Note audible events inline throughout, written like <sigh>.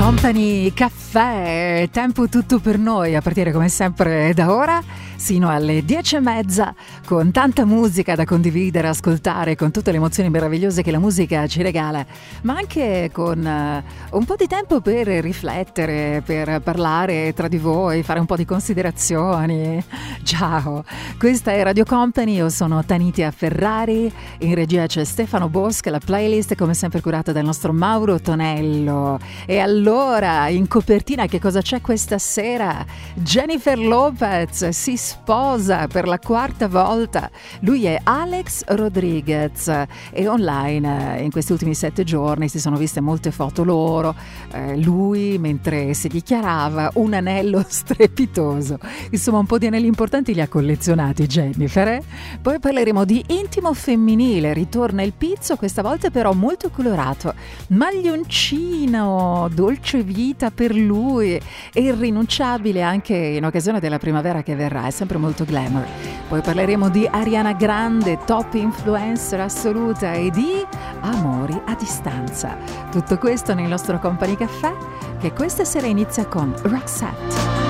Company Caffè. Tempo tutto per noi a partire come sempre da ora sino alle dieci e mezza con tanta musica da condividere, ascoltare, con tutte le emozioni meravigliose che la musica ci regala, ma anche con uh, un po' di tempo per riflettere, per parlare tra di voi, fare un po' di considerazioni. <laughs> Ciao, questa è Radio Company, io sono Tanitia Ferrari, in regia c'è Stefano Bosca, la playlist come sempre curata dal nostro Mauro Tonello. E allora, in copertina che cosa c'è questa sera? Jennifer Lopez si sposa per la quarta volta. Lui è Alex Rodriguez e online eh, in questi ultimi sette giorni si sono viste molte foto loro. Eh, lui mentre si dichiarava un anello <laughs> strepitoso. Insomma, un po' di anelli importanti li ha collezionati Jennifer. Eh? Poi parleremo di intimo femminile. Ritorna il pizzo, questa volta però molto colorato. Maglioncino, dolce vita per lui e irrinunciabile anche in occasione della primavera che verrà sempre molto glamour. Poi parleremo di Ariana Grande, top influencer assoluta e di amori a distanza. Tutto questo nel nostro Company Caffè che questa sera inizia con Roxette.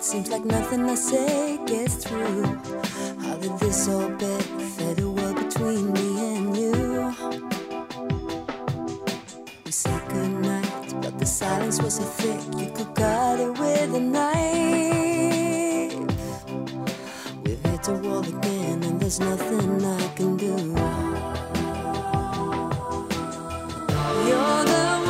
Seems like nothing I say gets through. How did this all benefit the silence was so thick you could cut it with a knife. We've hit a wall again, and there's nothing I can do. You're the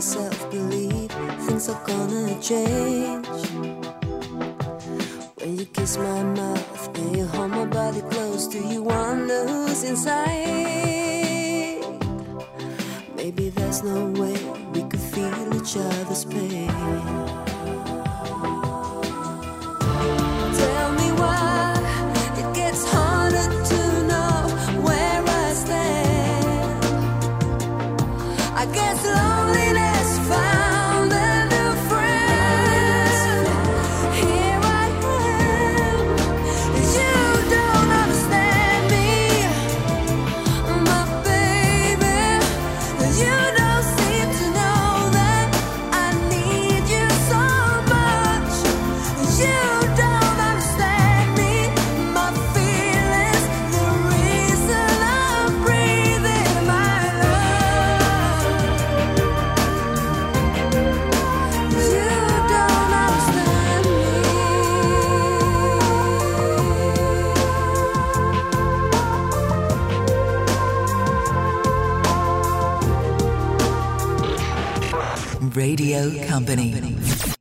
myself believe things are gonna change. When you kiss my mouth and you hold my body close, do you wonder who's inside? Maybe there's no way we could feel each other's pain. Radio Company.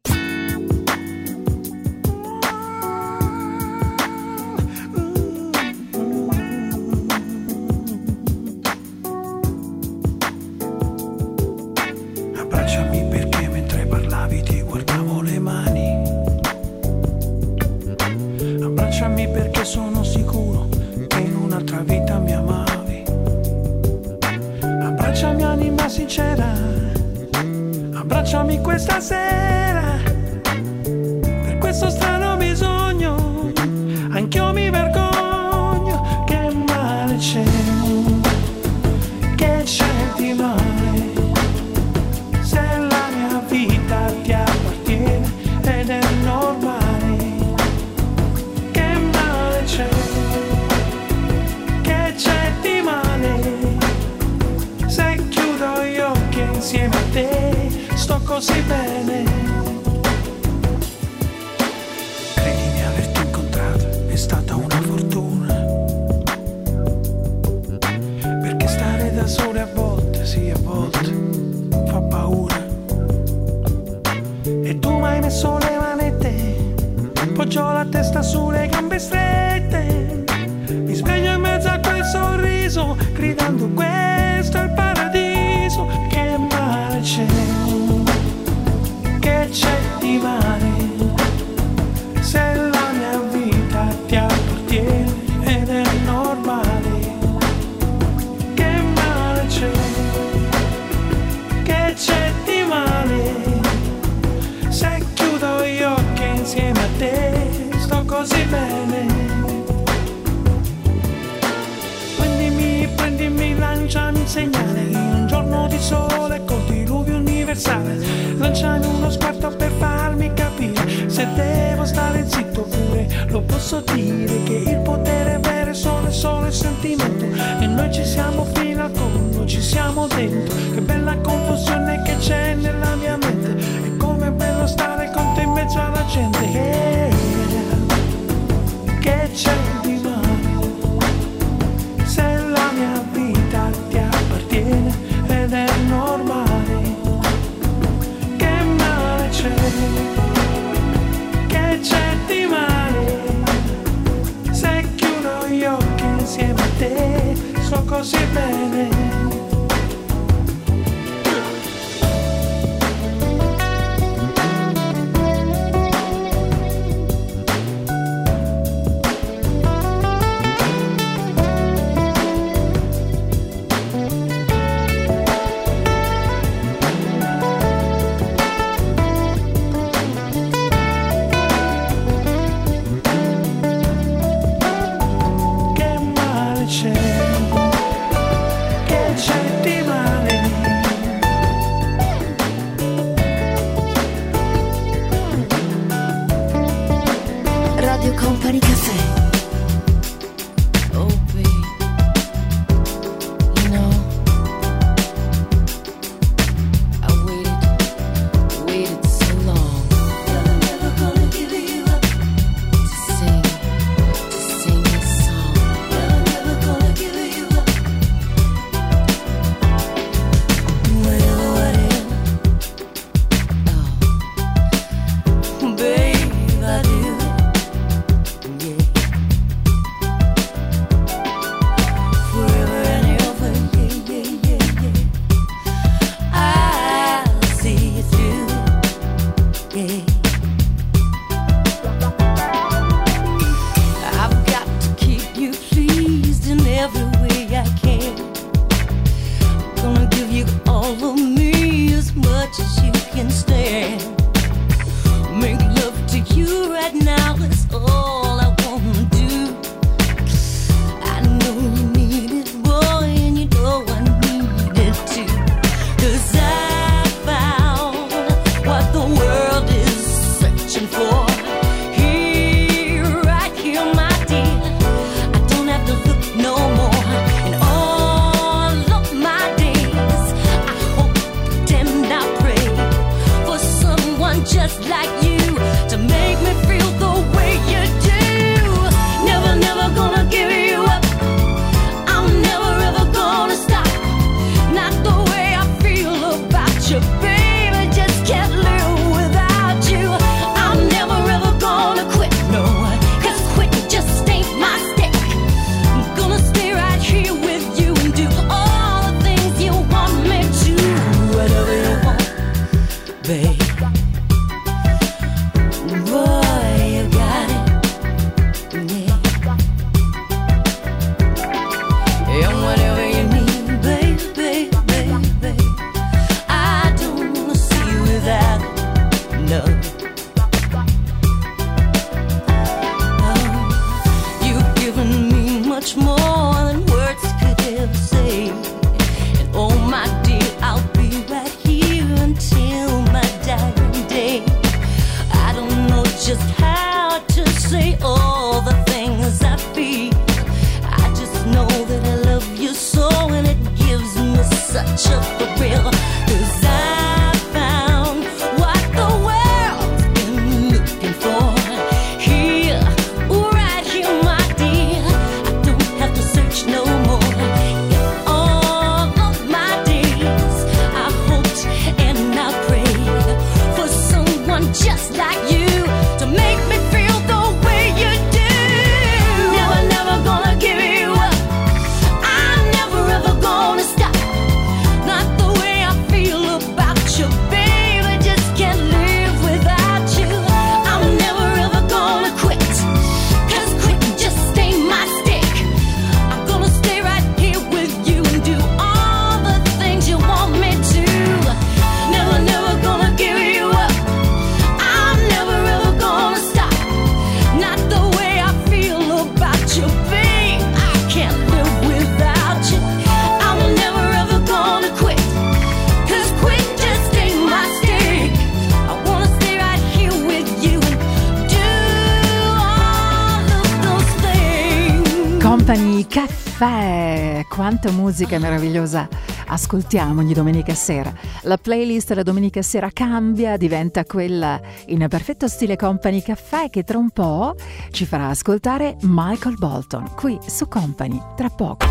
Musica meravigliosa ascoltiamo ogni domenica sera. La playlist della domenica sera cambia, diventa quella in perfetto stile Company Caffè che tra un po' ci farà ascoltare Michael Bolton qui su Company tra poco.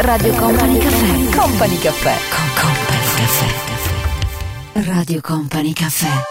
Radio Company Caffè. Company Caffè. Con Company Caffè. Radio Company Caffè.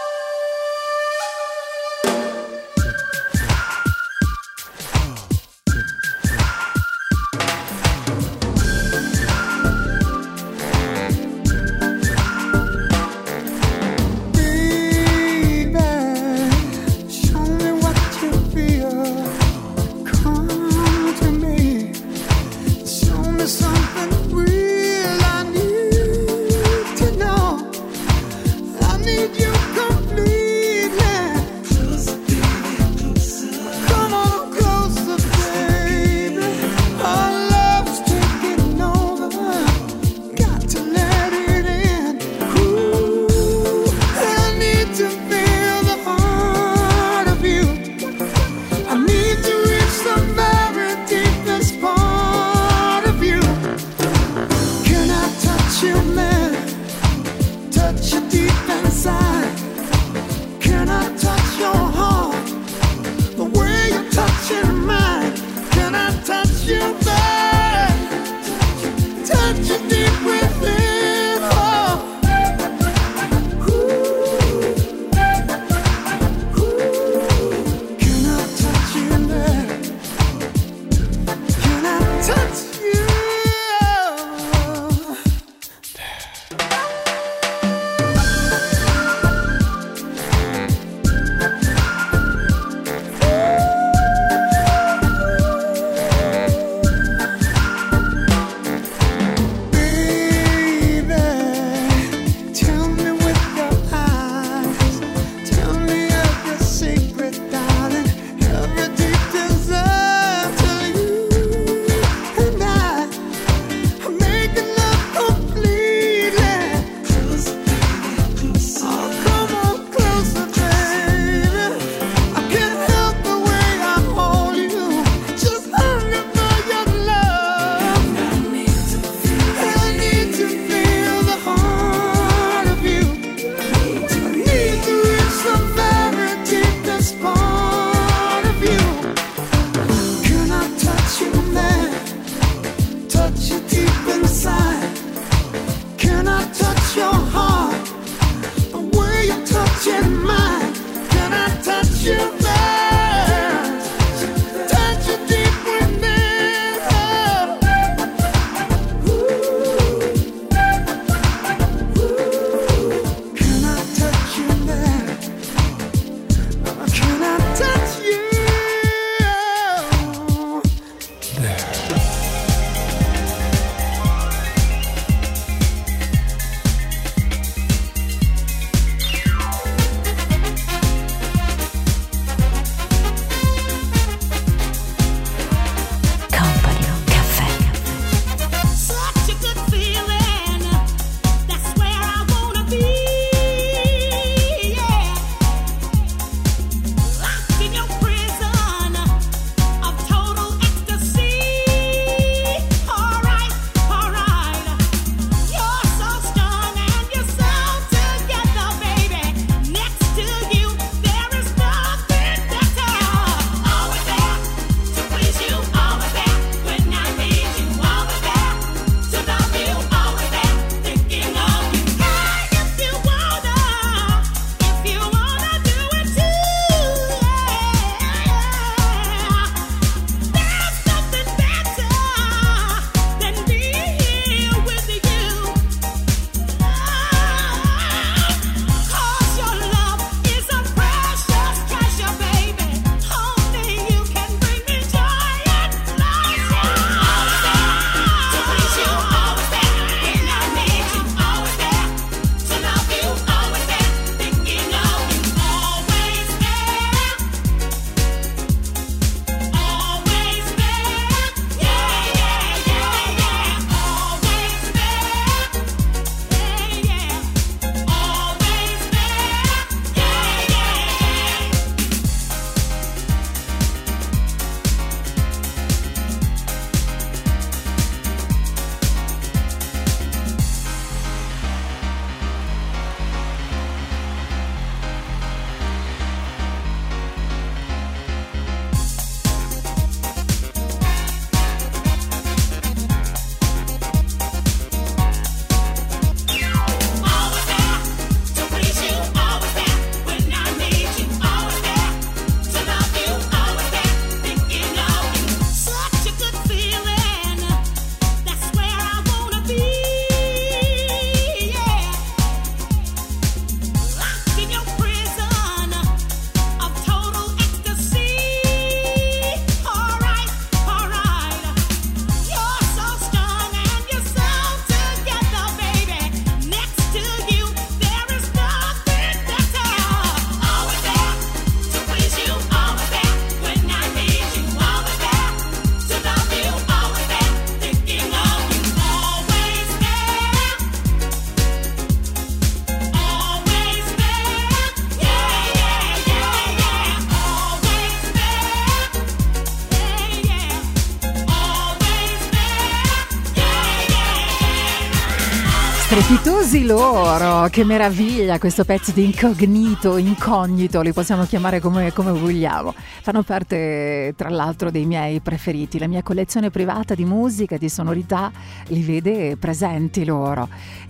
Strepitosi loro, che meraviglia questo pezzo di incognito, incognito, li possiamo chiamare come, come, vogliamo. Fanno parte tra l'altro dei miei preferiti, la mia collezione privata di musica, di sonorità, li vede presenti loro.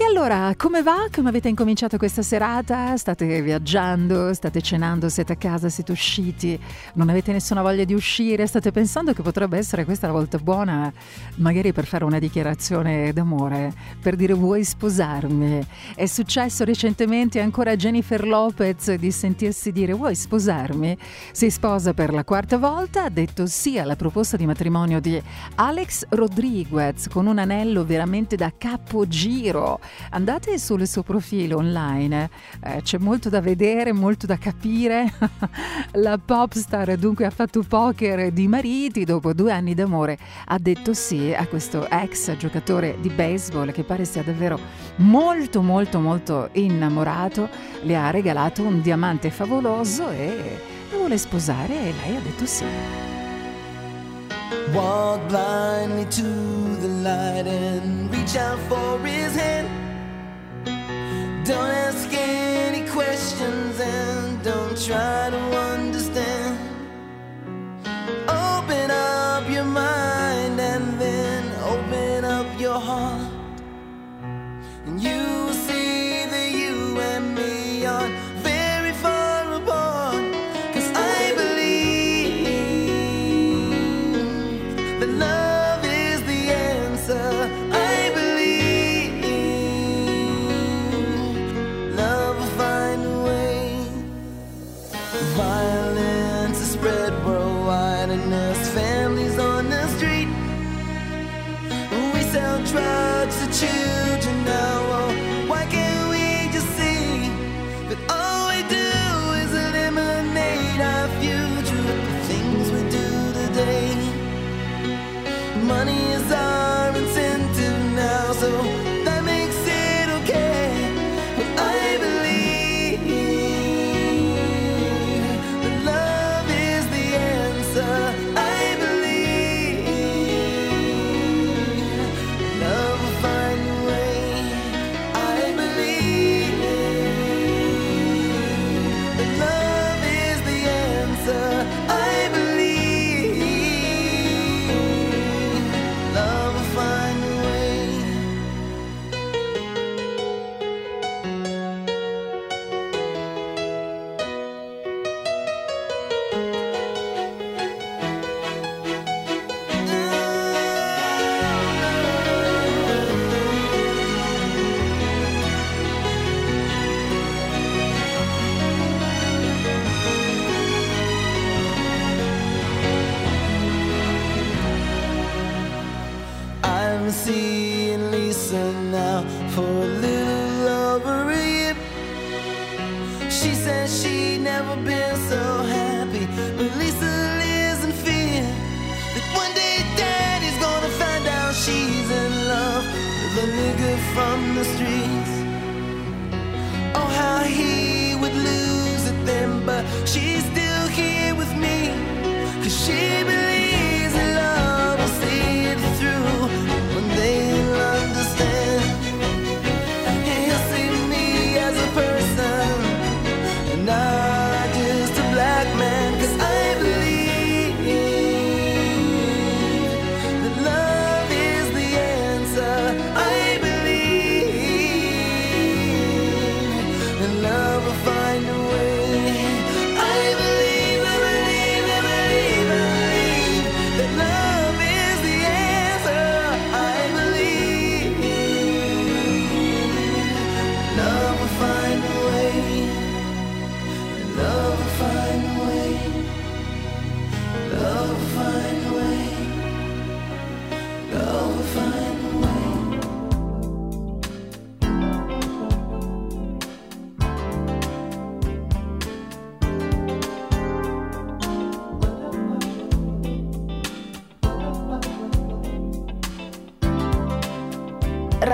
Allora, come va? Come avete incominciato questa serata? State viaggiando, state cenando, siete a casa, siete usciti, non avete nessuna voglia di uscire, state pensando che potrebbe essere questa la volta buona, magari per fare una dichiarazione d'amore, per dire vuoi sposarmi. È successo recentemente ancora a Jennifer Lopez di sentirsi dire vuoi sposarmi? Si sposa per la quarta volta, ha detto sì alla proposta di matrimonio di Alex Rodriguez con un anello veramente da capogiro. Andate sul suo profilo online, eh, c'è molto da vedere, molto da capire. <laughs> la pop star dunque ha fatto poker di mariti, dopo due anni d'amore ha detto sì a questo ex giocatore di baseball che pare sia davvero molto molto molto innamorato, le ha regalato un diamante favoloso e lo vuole sposare e lei ha detto sì. Walk blindly to the light and reach out for his hand. Don't ask any questions and don't try to understand. Open up your mind and then open up your heart. And you will see that you and me are to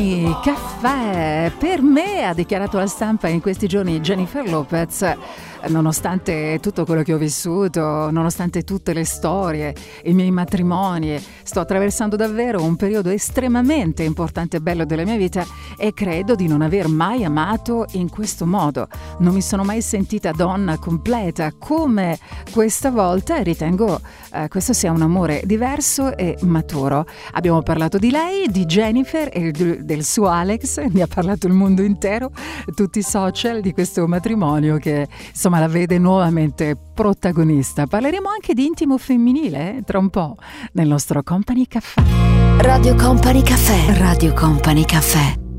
Company Caffè. Per me, ha dichiarato alla stampa in questi giorni Jennifer Lopez, nonostante tutto quello che ho vissuto, nonostante tutte le storie, i miei matrimoni, sto attraversando davvero un periodo estremamente importante e bello della mia vita e credo di non aver mai amato in questo modo. Non mi sono mai sentita donna completa come questa volta e ritengo eh, questo sia un amore diverso e maturo. Abbiamo parlato di lei, di Jennifer e del suo Alex, <laughs> ne ha parlato il mondo intero, tutti i social di questo matrimonio che insomma la vede nuovamente protagonista. Parleremo anche di intimo femminile eh, tra un po' nel nostro Company Caffè. Radio Company Caffè. Radio Company Caffè.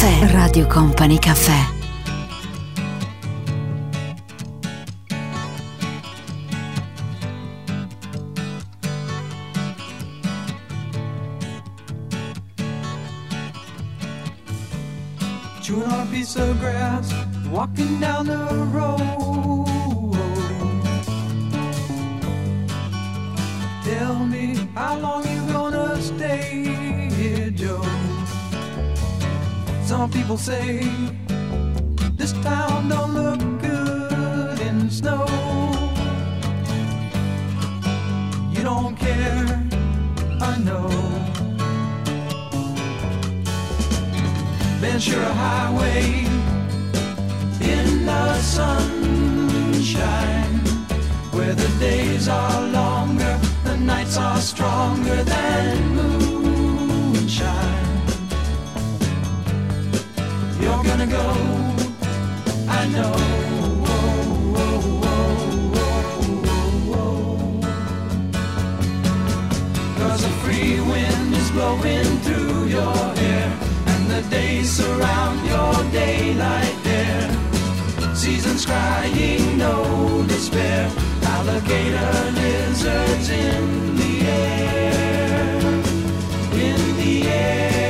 Caffè. Radio Company Caffè. Blowing through your hair, and the days surround your daylight there. Seasons crying, no despair. Alligator lizards in the air, in the air.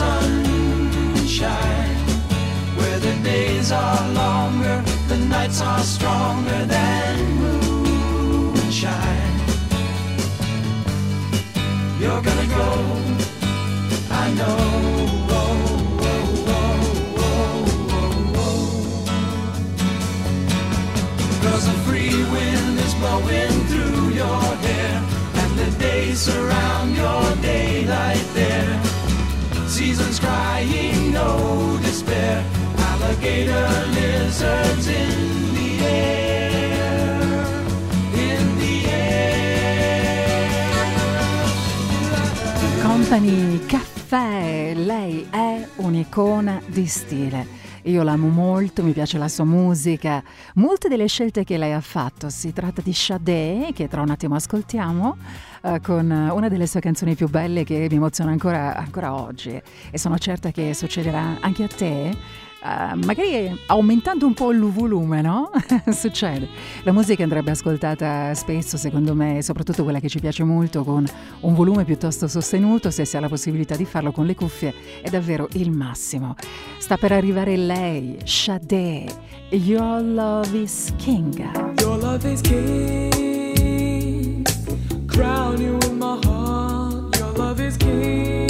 sunshine, where the days are longer, the nights are stronger than moonshine. You're gonna go, I know. Cause a free wind is blowing through your hair, and the days surround your daylight there. Seasons crying, no despair. Alligator lizards in the air, in the air. Company Caffè, lei è un'icona di stile. Io l'amo molto, mi piace la sua musica, molte delle scelte che lei ha fatto. Si tratta di Sade, che tra un attimo ascoltiamo, eh, con una delle sue canzoni più belle che mi emoziona ancora, ancora oggi. E sono certa che succederà anche a te. Uh, magari aumentando un po' il volume, no? <laughs> Succede. La musica andrebbe ascoltata spesso, secondo me, soprattutto quella che ci piace molto, con un volume piuttosto sostenuto, se si ha la possibilità di farlo con le cuffie, è davvero il massimo. Sta per arrivare lei, Sade, Your Love is King. Your love is king. Crown you in my heart. Your love is king.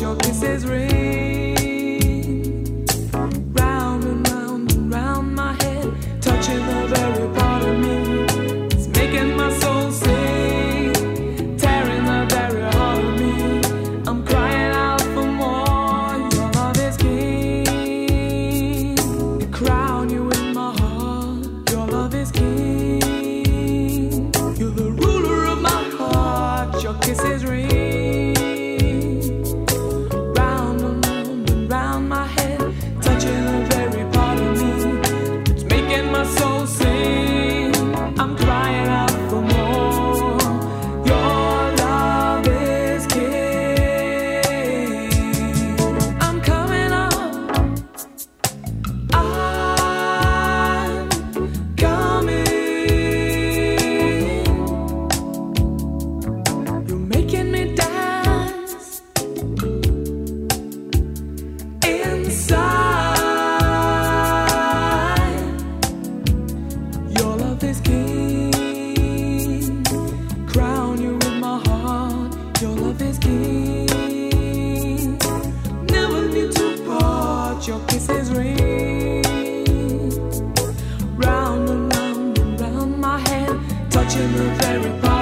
your kisses ring. Touching the very part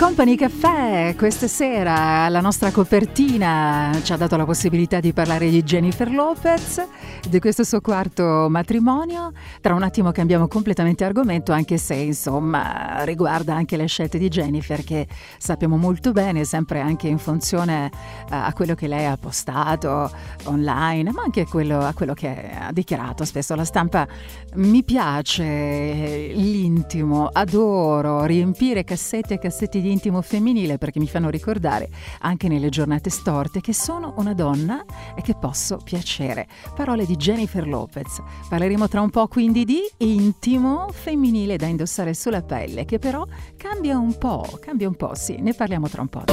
Company Caffè questa sera la nostra copertina ci ha dato la possibilità di parlare di Jennifer Lopez, di questo suo quarto matrimonio. Tra un attimo cambiamo completamente argomento, anche se insomma riguarda anche le scelte di Jennifer che sappiamo molto bene, sempre anche in funzione eh, a quello che lei ha postato online, ma anche quello, a quello che ha dichiarato spesso alla stampa. Mi piace l'intimo, adoro riempire cassette e cassetti di intimo femminile perché mi fanno ricordare anche nelle giornate storte che sono una donna e che posso piacere. Parole di Jennifer Lopez. Parleremo tra un po' quindi di intimo femminile da indossare sulla pelle che però cambia un po', cambia un po', sì, ne parliamo tra un po'.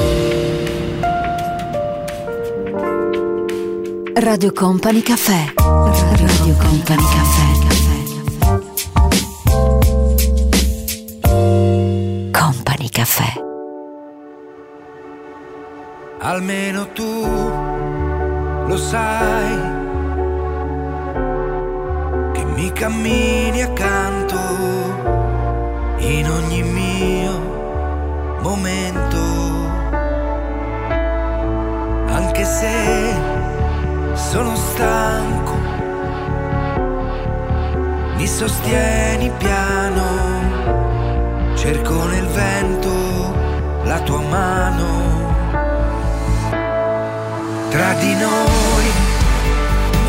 Radio Company Caffè. Radio Company Caffè. Company Caffè. Almeno tu lo sai mi cammini accanto in ogni mio momento. Anche se sono stanco, mi sostieni piano, cerco nel vento la tua mano. Tra di noi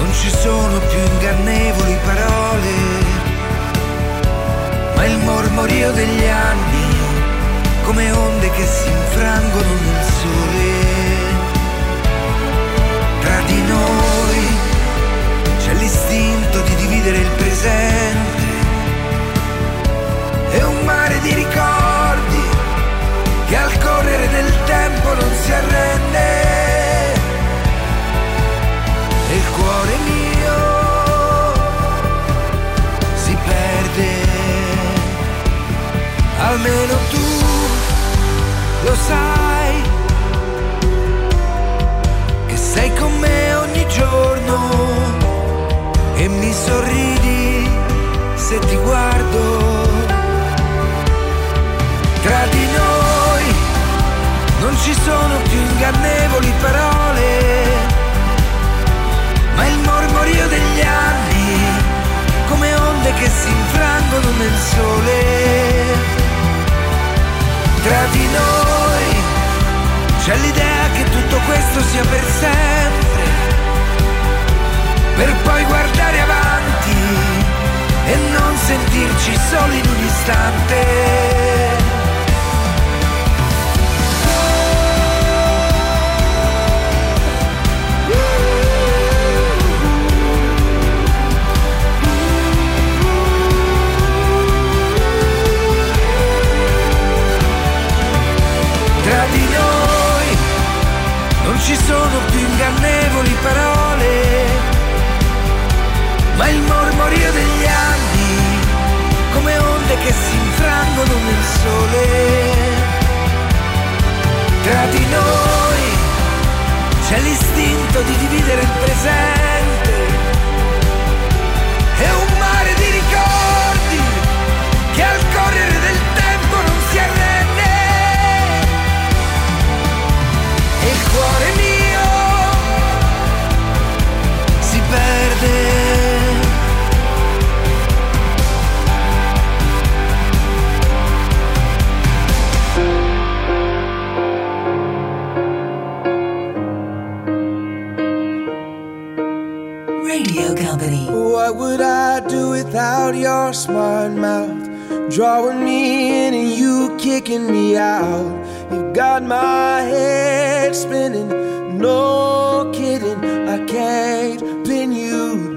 non ci sono più ingannevoli parole, ma il mormorio degli anni come onde che si infrangono nel sole. Tra di noi c'è l'istinto di dividere il presente e un mare di ricordi che al correre del tempo non si arrende. Almeno tu lo sai che sei con me ogni giorno e mi sorridi se ti guardo. Tra di noi non ci sono più ingannevoli parole, ma il mormorio degli anni come onde che si infrangono nel sole. Tra di noi c'è l'idea che tutto questo sia per sempre, per poi guardare avanti e non sentirci soli in un istante. Ci sono più ingannevoli parole, ma il mormorio degli anni come onde che si infrangono nel sole. Tra di noi c'è l'istinto di dividere il presente my head spinning, no kidding. I can't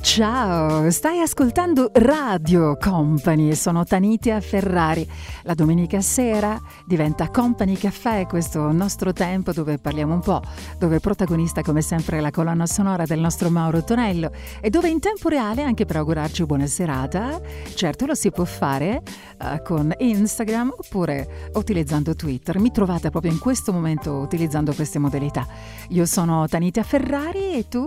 ciao, stai ascoltando Radio Company, sono Tanitia Ferrari. La domenica sera diventa Company Caffè, questo nostro tempo dove parliamo un po', dove protagonista come sempre la colonna sonora del nostro Mauro Tonello e dove in tempo reale, anche per augurarci buona serata, certo lo si può fare eh, con Instagram oppure utilizzando Twitter. Mi trovate proprio in questo momento utilizzando queste modalità. Io sono Tanitia Ferrari e tu?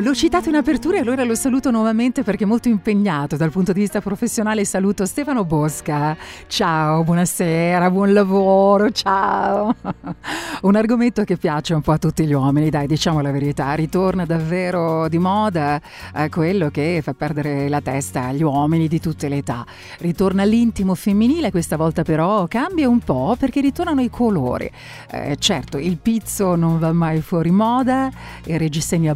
L'ho citato in apertura e allora lo saluto nuovamente perché è molto impegnato dal punto di vista professionale. Saluto Stefano Bosca. Ciao, buonasera, buon lavoro, ciao. <laughs> Un argomento che piace un po' a tutti gli uomini, dai, diciamo la verità. Ritorna davvero di moda eh, quello che fa perdere la testa agli uomini di tutte le età. Ritorna l'intimo femminile, questa volta però cambia un po' perché ritornano i colori. Eh, certo, il pizzo non va mai fuori moda, i reggiseni a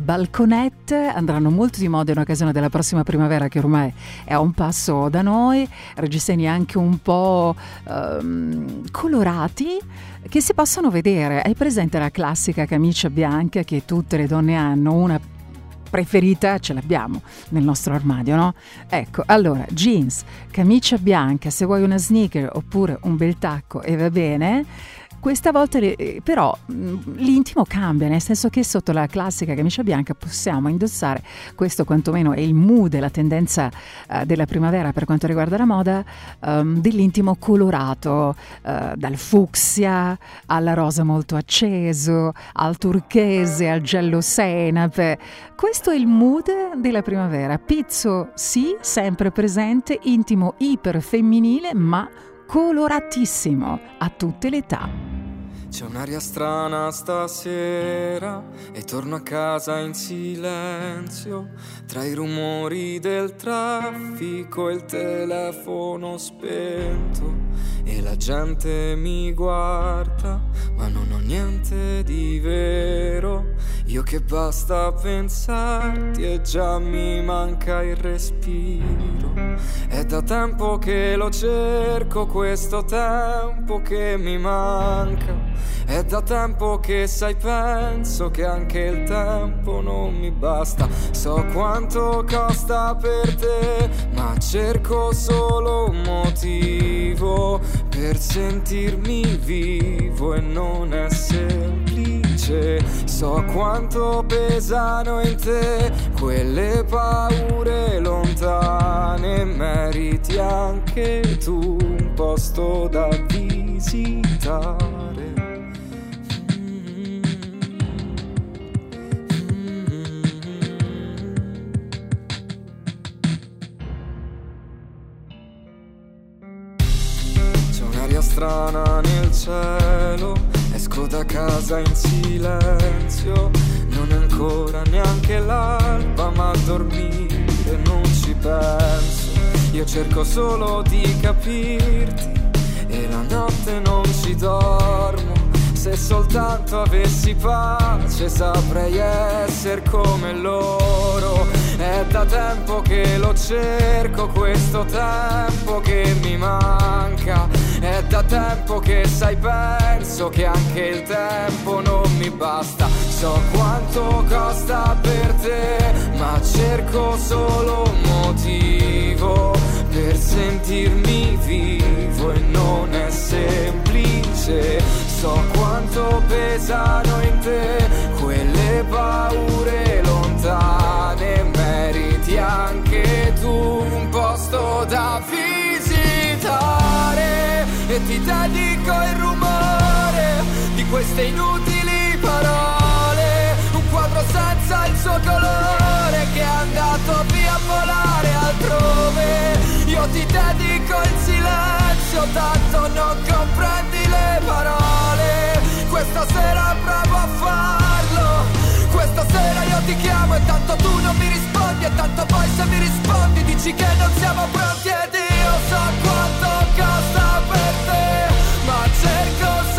balconette andranno molto di moda in occasione della prossima primavera che ormai è a un passo da noi, reggiseni anche un po' ehm, colorati che si possono vedere. Hai presente la classica camicia bianca che tutte le donne hanno, una preferita ce l'abbiamo nel nostro armadio, no? Ecco, allora, jeans, camicia bianca, se vuoi una sneaker oppure un bel tacco e va bene, questa volta eh, però mm, l'intimo cambia, nel senso che sotto la classica camicia bianca possiamo indossare, questo quantomeno è il mood la tendenza uh, della primavera per quanto riguarda la moda, um, dell'intimo colorato, uh, dal fucsia alla rosa molto acceso, al turchese, al giallo senape. Questo è il mood della primavera. Pizzo sì, sempre presente, intimo iper femminile, ma coloratissimo a tutte le età. C'è un'aria strana stasera e torno a casa in silenzio. Tra i rumori del traffico e il telefono spento e la gente mi guarda ma non ho niente di vero. Io che basta pensarti e già mi manca il respiro. È da tempo che lo cerco questo tempo che mi manca è da tempo che sai, penso che anche il tempo non mi basta. So quanto costa per te, ma cerco solo un motivo per sentirmi vivo e non è semplice. So quanto pesano in te quelle paure lontane, meriti anche tu un posto da visitare. Strana nel cielo Esco da casa in silenzio Non è ancora neanche l'alba Ma a dormire non ci penso Io cerco solo di capirti E la notte non ci dormo se soltanto avessi pace saprei essere come loro. È da tempo che lo cerco, questo tempo che mi manca. È da tempo che sai, penso che anche il tempo non mi basta. So quanto costa per te, ma cerco solo un motivo per sentirmi vivo e non è semplice. So quanto pesano in te quelle paure lontane, meriti anche tu un posto da visitare e ti dedico il rumore di queste inutili parole, un quadro senza il suo colore che è andato via a volare altrove, io ti dedico il silenzio, tanto non comprendi le parole. Questa sera provo a farlo. Questa sera io ti chiamo e tanto tu non mi rispondi. E tanto poi se mi rispondi dici che non siamo pronti io so quanto costa per te Ma cerco solo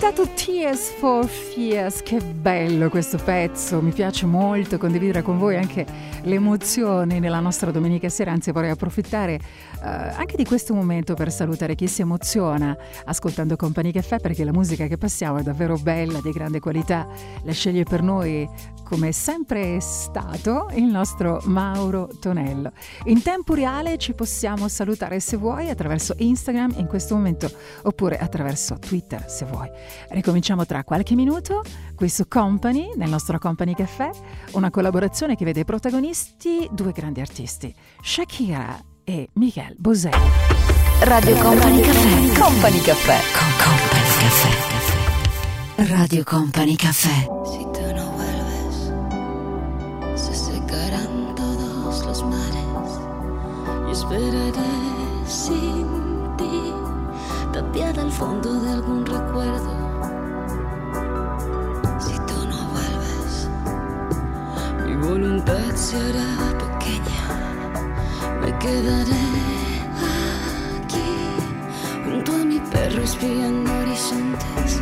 ascoltato Tears for Fears, che bello questo pezzo, mi piace molto condividere con voi anche le emozioni nella nostra domenica sera, anzi vorrei approfittare eh, anche di questo momento per salutare chi si emoziona ascoltando Company Caffè perché la musica che passiamo è davvero bella, di grande qualità, la sceglie per noi come sempre è stato il nostro Mauro Tonello. In tempo reale ci possiamo salutare se vuoi attraverso Instagram in questo momento oppure attraverso Twitter se vuoi. Ricominciamo tra qualche minuto qui su Company, nel nostro Company Caffè, una collaborazione che vede protagonisti due grandi artisti, Shakira e Miguel Bosé. Radio Company Caffè. Company Caffè. Con Company Caffè. Radio Company Caffè. Esperaré sin ti, tapiada al fondo de algún recuerdo. Si tú no vuelves, mi voluntad se hará pequeña. Me quedaré aquí, junto a mi perro espiando horizontes.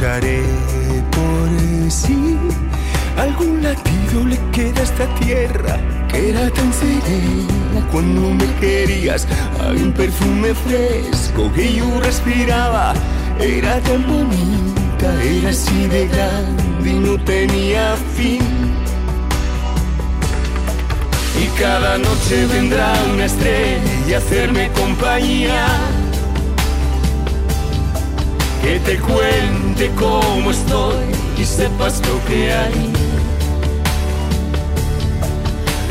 Por sí. Algún latido le queda a esta tierra que era tan serena cuando me querías. Hay un perfume fresco que yo respiraba, era tan bonita, era así de grande y no tenía fin. Y cada noche vendrá una estrella a hacerme compañía. Que te cuente cómo estoy y sepas lo que hay.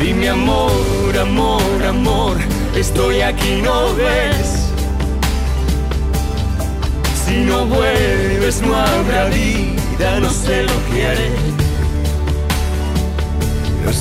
Dime amor, amor, amor, estoy aquí, no ves. Si no vuelves no habrá vida, no sé lo que haré. No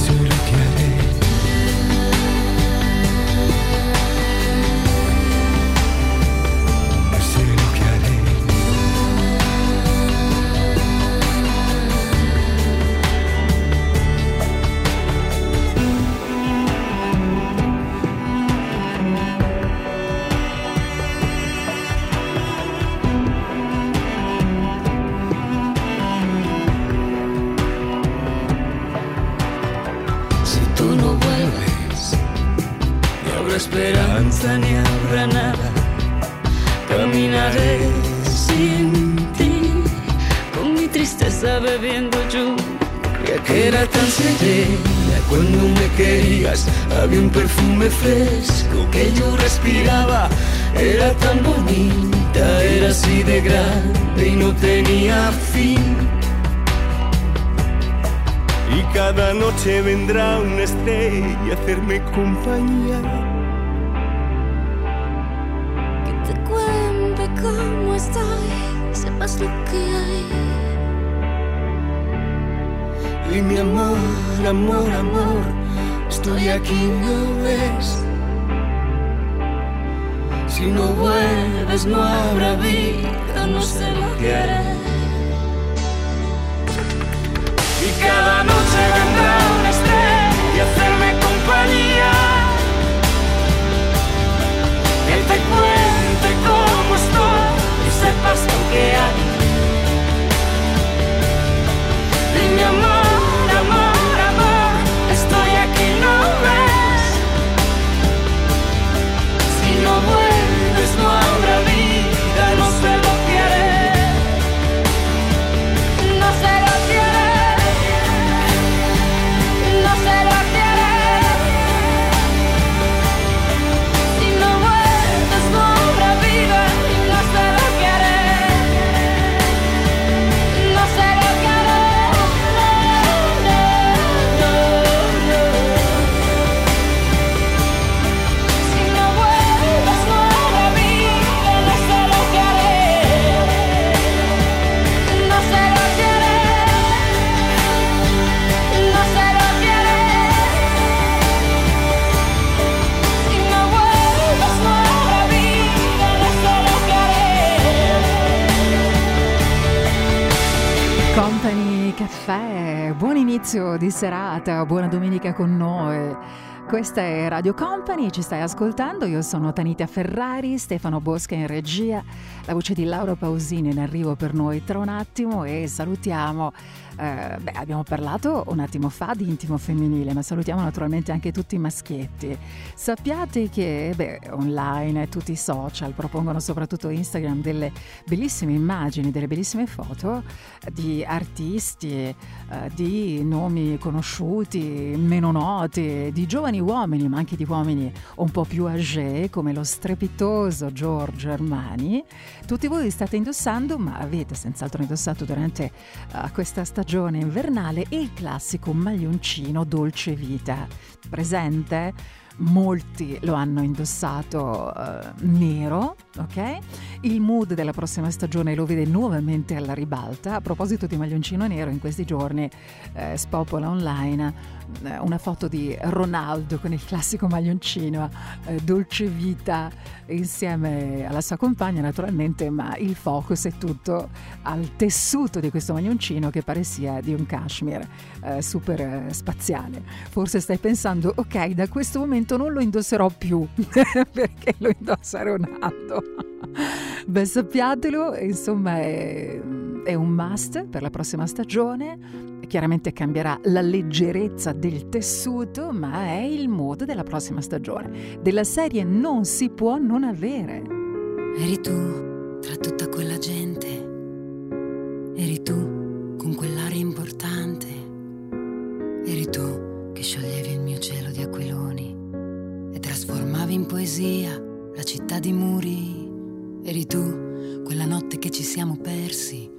Había un perfume fresco que yo respiraba, era tan bonita, era así de grande y no tenía fin. Y cada noche vendrá una estrella a hacerme compañía. Que te cuente cómo estoy, sepas lo que hay. Y mi amor, amor, amor, estoy aquí, ¿no ves? Si no vuelves no habrá vida, no sé lo que haré. Y cada noche vendrá una estrella a hacerme compañía. Que te cuente cómo estoy y sepas lo que hay. Y amor, inizio di serata, buona domenica con noi. Questa è Radio Company, ci stai ascoltando, io sono Tanita Ferrari, Stefano Bosca in regia, la voce di Laura Pausini in arrivo per noi tra un attimo e salutiamo, eh, beh abbiamo parlato un attimo fa di intimo femminile, ma salutiamo naturalmente anche tutti i maschietti. Sappiate che beh, online tutti i social propongono soprattutto Instagram delle bellissime immagini, delle bellissime foto di artisti, eh, di nomi conosciuti, meno noti, di giovani uomini, ma anche di uomini un po' più âgé, come lo strepitoso Giorgio Armani. Tutti voi state indossando, ma avete senz'altro indossato durante eh, questa stagione invernale il classico maglioncino dolce vita. Presente? molti lo hanno indossato eh, nero, ok? Il mood della prossima stagione lo vede nuovamente alla ribalta. A proposito di maglioncino nero, in questi giorni eh, spopola online una foto di Ronaldo con il classico maglioncino eh, dolce vita insieme alla sua compagna naturalmente, ma il focus è tutto al tessuto di questo maglioncino che pare sia di un cashmere eh, super eh, spaziale. Forse stai pensando, ok, da questo momento non lo indosserò più <laughs> perché lo indossa Ronaldo. Beh, sappiatelo, insomma, è, è un must per la prossima stagione. Chiaramente cambierà la leggerezza del tessuto, ma è il mood della prossima stagione. Della serie non si può non avere. Eri tu tra tutta quella gente, eri tu con quell'aria importante, eri tu che scioglievi il mio cielo di aquiloni e trasformavi in poesia la città di muri, eri tu quella notte che ci siamo persi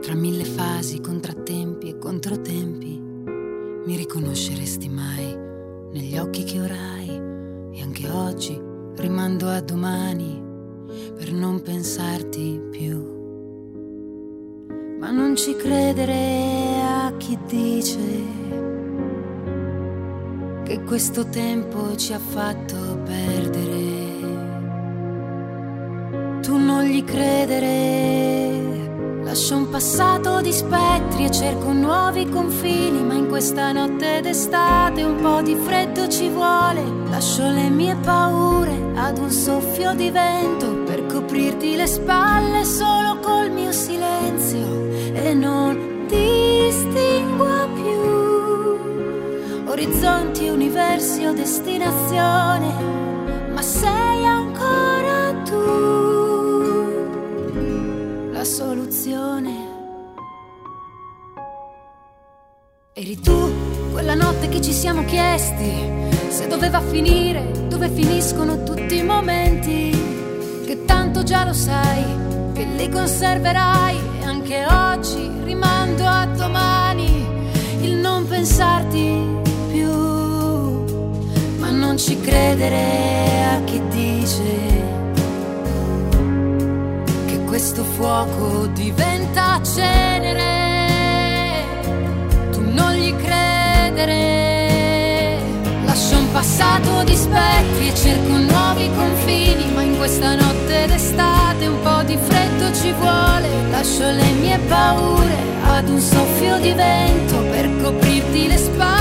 tra mille fasi, contrattempi e controtempi. Mi riconosceresti mai negli occhi che orai e anche oggi rimando a domani per non pensarti più. Ma non ci credere a chi dice che questo tempo ci ha fatto perdere. Tu non gli credere. Lascio un passato di spettri e cerco nuovi confini, ma in questa notte d'estate un po' di freddo ci vuole. Lascio le mie paure ad un soffio di vento per coprirti le spalle solo col mio silenzio e non distingo più orizzonti, universi o destinazione, ma sei ancora tu la soluzione. Eri tu quella notte che ci siamo chiesti se doveva finire, dove finiscono tutti i momenti, che tanto già lo sai, che li conserverai. E anche oggi rimando a domani il non pensarti più, ma non ci credere a chi dice questo fuoco diventa cenere tu non gli credere. Lascio un passato di spettri e cerco nuovi confini, ma in questa notte d'estate un po' di freddo ci vuole. Lascio le mie paure ad un soffio di vento per coprirti le spalle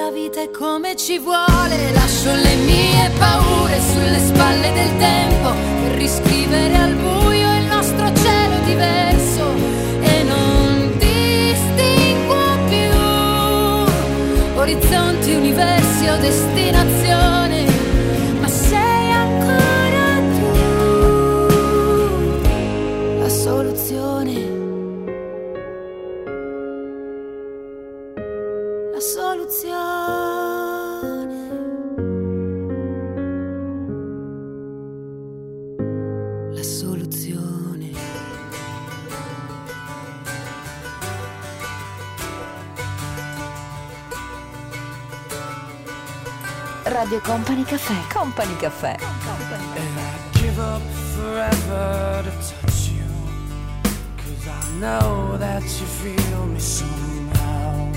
la vita è come ci vuole. Lascio le mie paure sulle spalle del tempo per riscrivere al buio il nostro cielo diverso. E non distingo più orizzonti, universi o destinazione. Radio Company Caffè. Company Caffè. And I'd give up forever to touch you. Cause I know that you feel me somehow.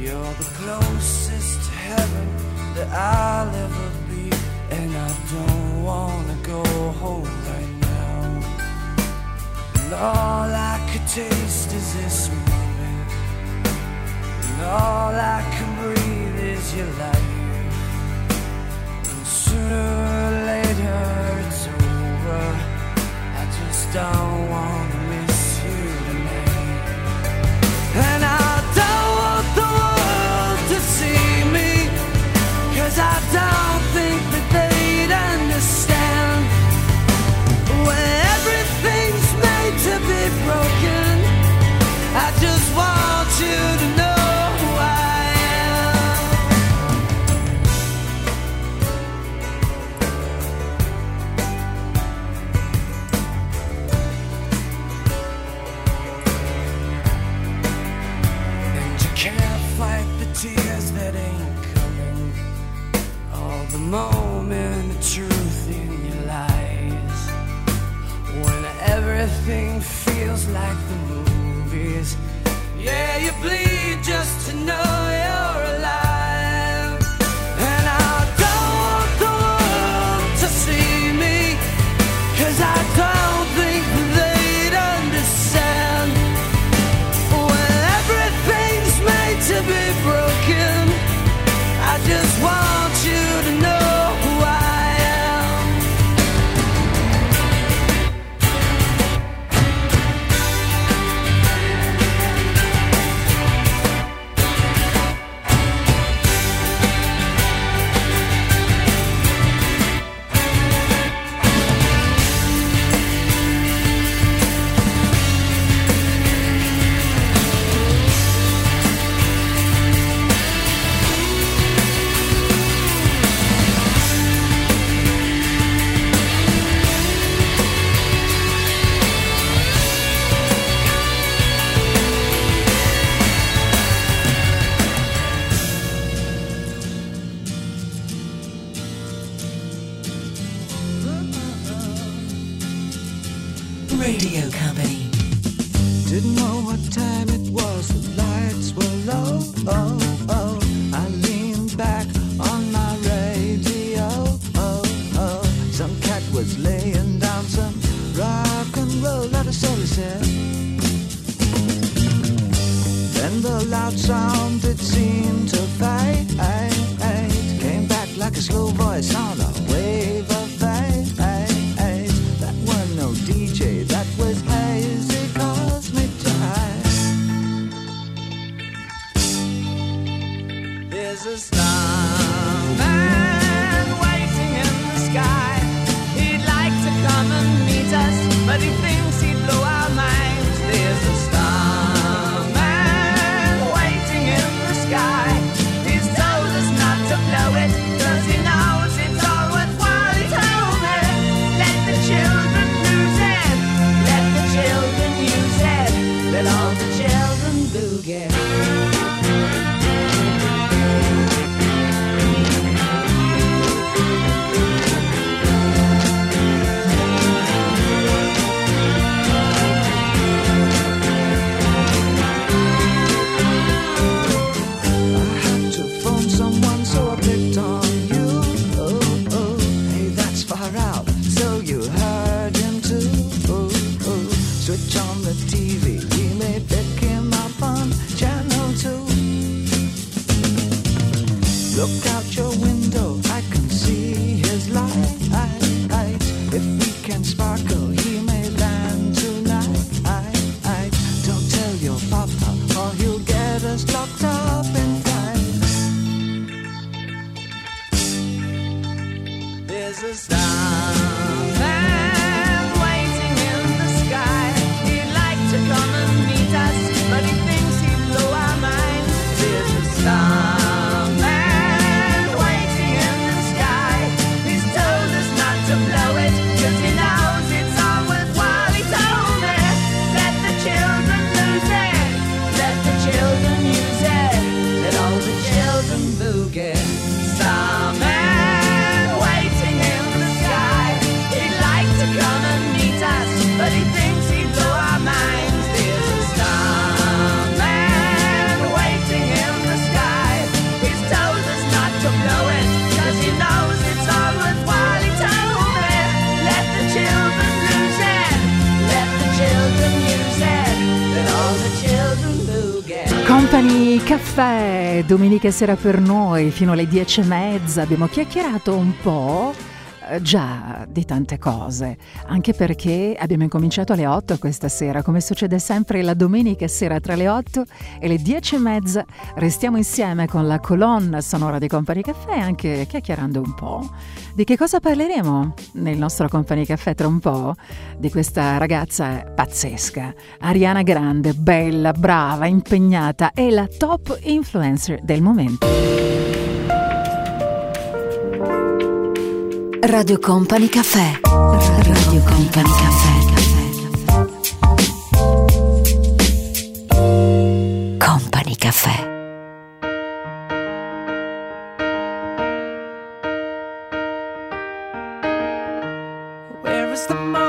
You're the closest to heaven that I'll ever be. And I don't wanna go home right now. And all I could taste is this moment. And all I can breathe is your life. Sooner or later it's over. I just don't wanna you bleed just to know you're caffè, domenica sera per noi, fino alle dieci e mezza abbiamo chiacchierato un po'. Eh, già di tante cose, anche perché abbiamo incominciato alle 8 questa sera, come succede sempre la domenica sera tra le 8 e le 10 e mezza, restiamo insieme con la colonna sonora di Company Caffè, anche chiacchierando un po'. Di che cosa parleremo nel nostro Company Caffè tra un po'? Di questa ragazza pazzesca, Ariana Grande, bella, brava, impegnata, e la top influencer del momento. Radio Company Caffè. Radio Company Caffè. Company Caffè. was the most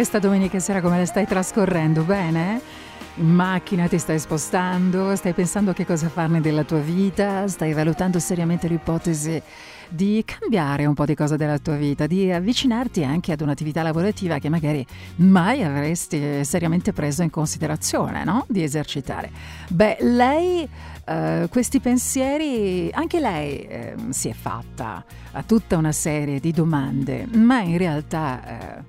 questa domenica sera? Come la stai trascorrendo? Bene? In macchina ti stai spostando? Stai pensando a che cosa farne della tua vita? Stai valutando seriamente l'ipotesi di cambiare un po' di cosa della tua vita, di avvicinarti anche ad un'attività lavorativa che magari mai avresti seriamente preso in considerazione, no? Di esercitare. Beh, lei eh, questi pensieri, anche lei eh, si è fatta a tutta una serie di domande, ma in realtà eh,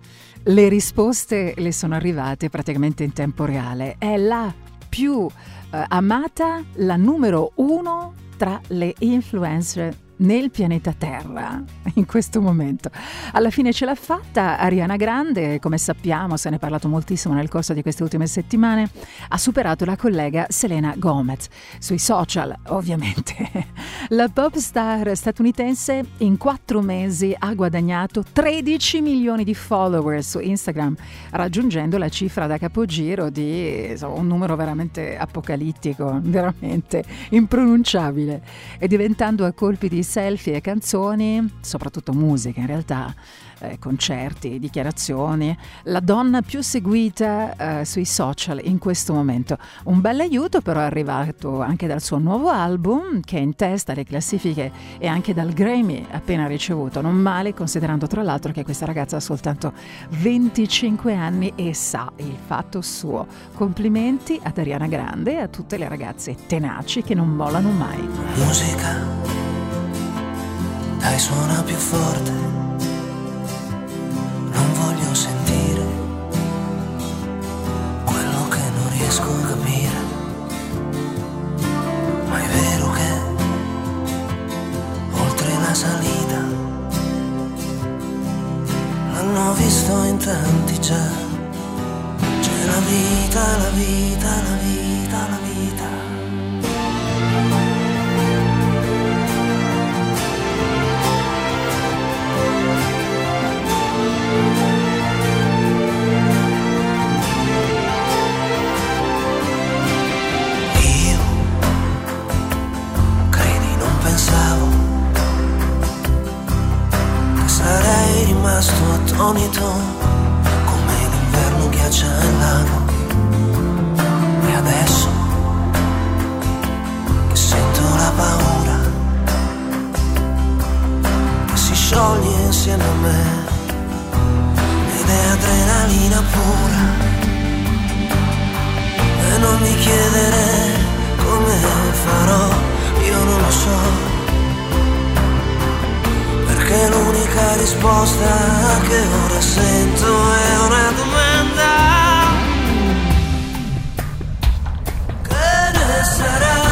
le risposte le sono arrivate praticamente in tempo reale. È la più eh, amata, la numero uno tra le influencer nel pianeta Terra in questo momento. Alla fine ce l'ha fatta Ariana Grande, come sappiamo, se ne è parlato moltissimo nel corso di queste ultime settimane, ha superato la collega Selena Gomez sui social, ovviamente. <laughs> La pop star statunitense in quattro mesi ha guadagnato 13 milioni di follower su Instagram, raggiungendo la cifra da capogiro di insomma, un numero veramente apocalittico, <laughs> veramente impronunciabile, e diventando a colpi di selfie e canzoni, soprattutto musica in realtà, eh, concerti, dichiarazioni, la donna più seguita eh, sui social in questo momento. Un bel aiuto però è arrivato anche dal suo nuovo album che è in testa alle classifiche e anche dal Grammy appena ricevuto. Non male considerando tra l'altro che questa ragazza ha soltanto 25 anni e sa il fatto suo. Complimenti ad Ariana Grande e a tutte le ragazze tenaci che non mollano mai. Musica, dai suona più forte, non voglio sentire quello che non riesco a capire, ma è vero che oltre la salita l'hanno visto in tanti già, c'è la vita, la vita, la vita, la vita. Rimasto attonito come l'inverno ghiaccia il lago. E adesso che sento la paura che si scioglie insieme a me ed è adrenalina pura. E non mi chiedere come farò, io non lo so. Perché l'unica risposta che ora sento è una domanda. Che ne sarà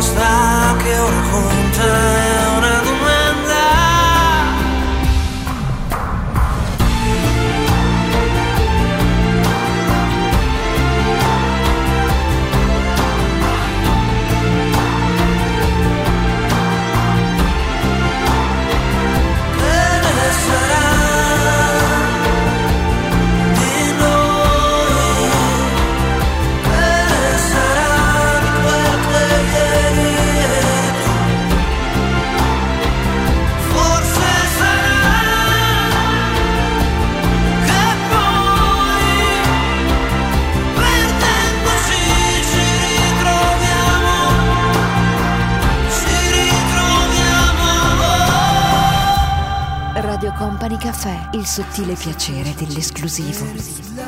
risposta sottile piacere dell'esclusivo.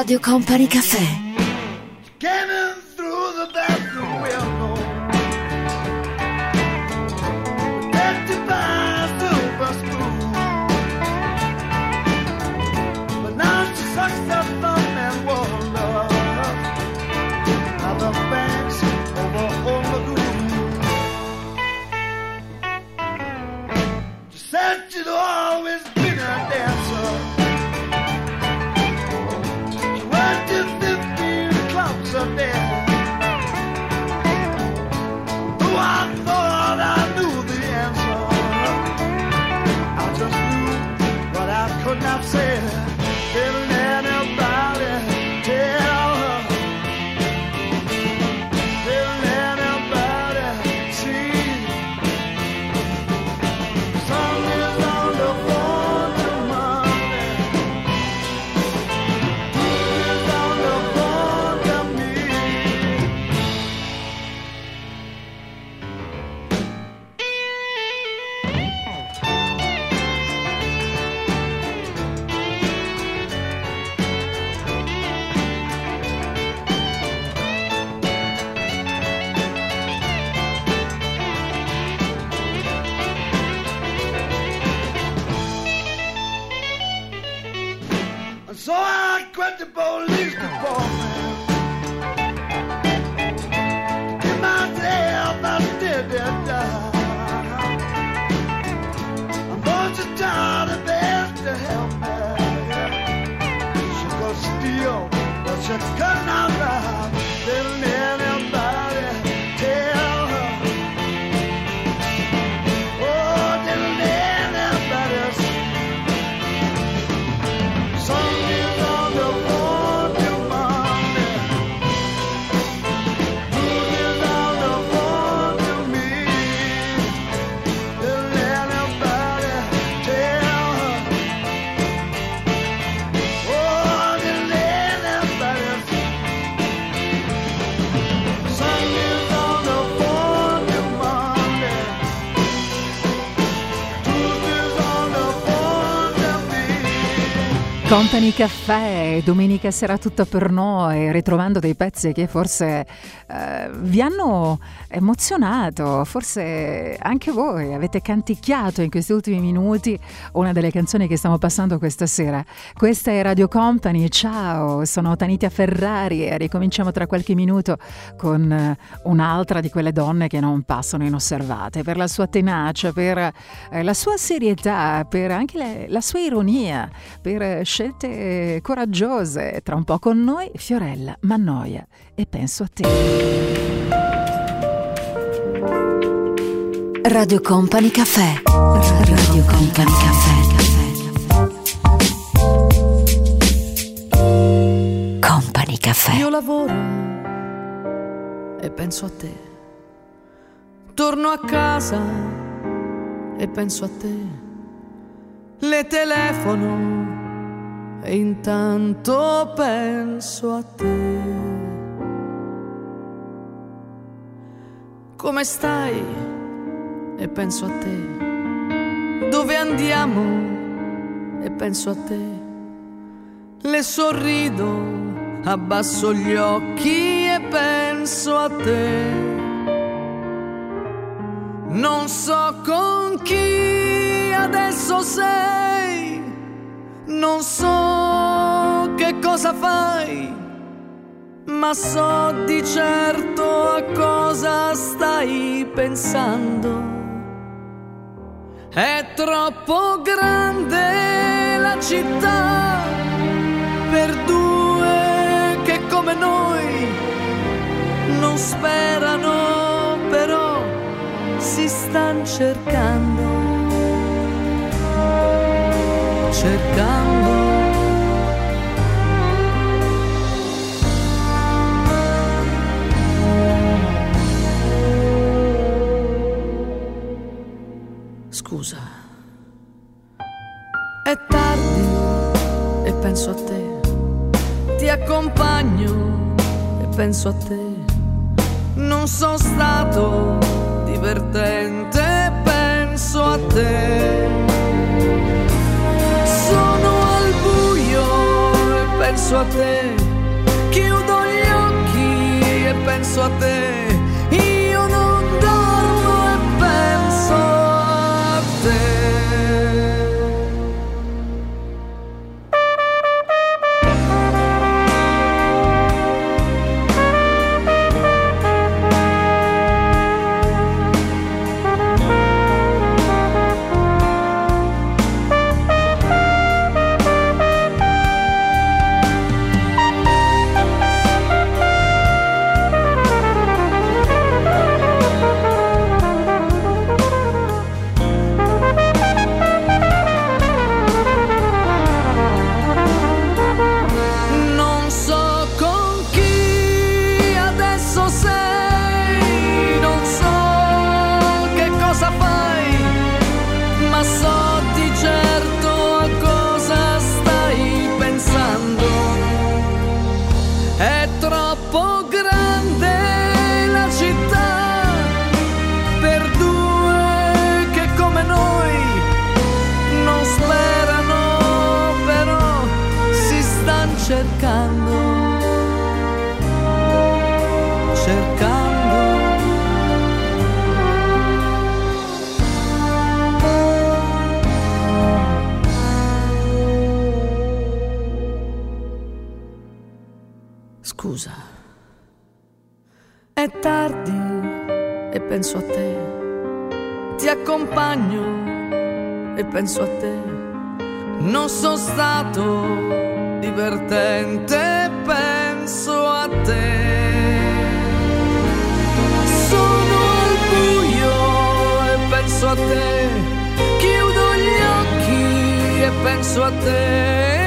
Radio Company Cafè. Company Caffè, domenica sera tutta per noi, ritrovando dei pezzi che forse eh, vi hanno emozionato, forse anche voi avete canticchiato in questi ultimi minuti una delle canzoni che stiamo passando questa sera. Questa è Radio Company, ciao, sono Tanitia Ferrari e ricominciamo tra qualche minuto con eh, un'altra di quelle donne che non passano inosservate per la sua tenacia, per eh, la sua serietà, per anche le- la sua ironia, per eh, scelte coraggiose. Tra un po' con noi Fiorella Mannoia e penso a te. Radio Company Caffè. Radio Company Caffè. Company Caffè. Io lavoro e penso a te. Torno a casa e penso a te. Le telefono e intanto penso a te. Come stai? E penso a te. Dove andiamo? E penso a te. Le sorrido, abbasso gli occhi e penso a te. Non so con chi adesso sei, non so che cosa fai, ma so di certo a cosa stai pensando. È troppo grande la città per due che come noi non sperano, però si stanno cercando. Cercando. Scusa. È tardi e penso a te. Ti accompagno e penso a te. Non sono stato divertente penso a te. Sono al buio e penso a te. Chiudo gli occhi e penso a te. Penso a te. Ti accompagno e penso a te. Non sono stato divertente, penso a te. Sono al buio e penso a te. Chiudo gli occhi e penso a te.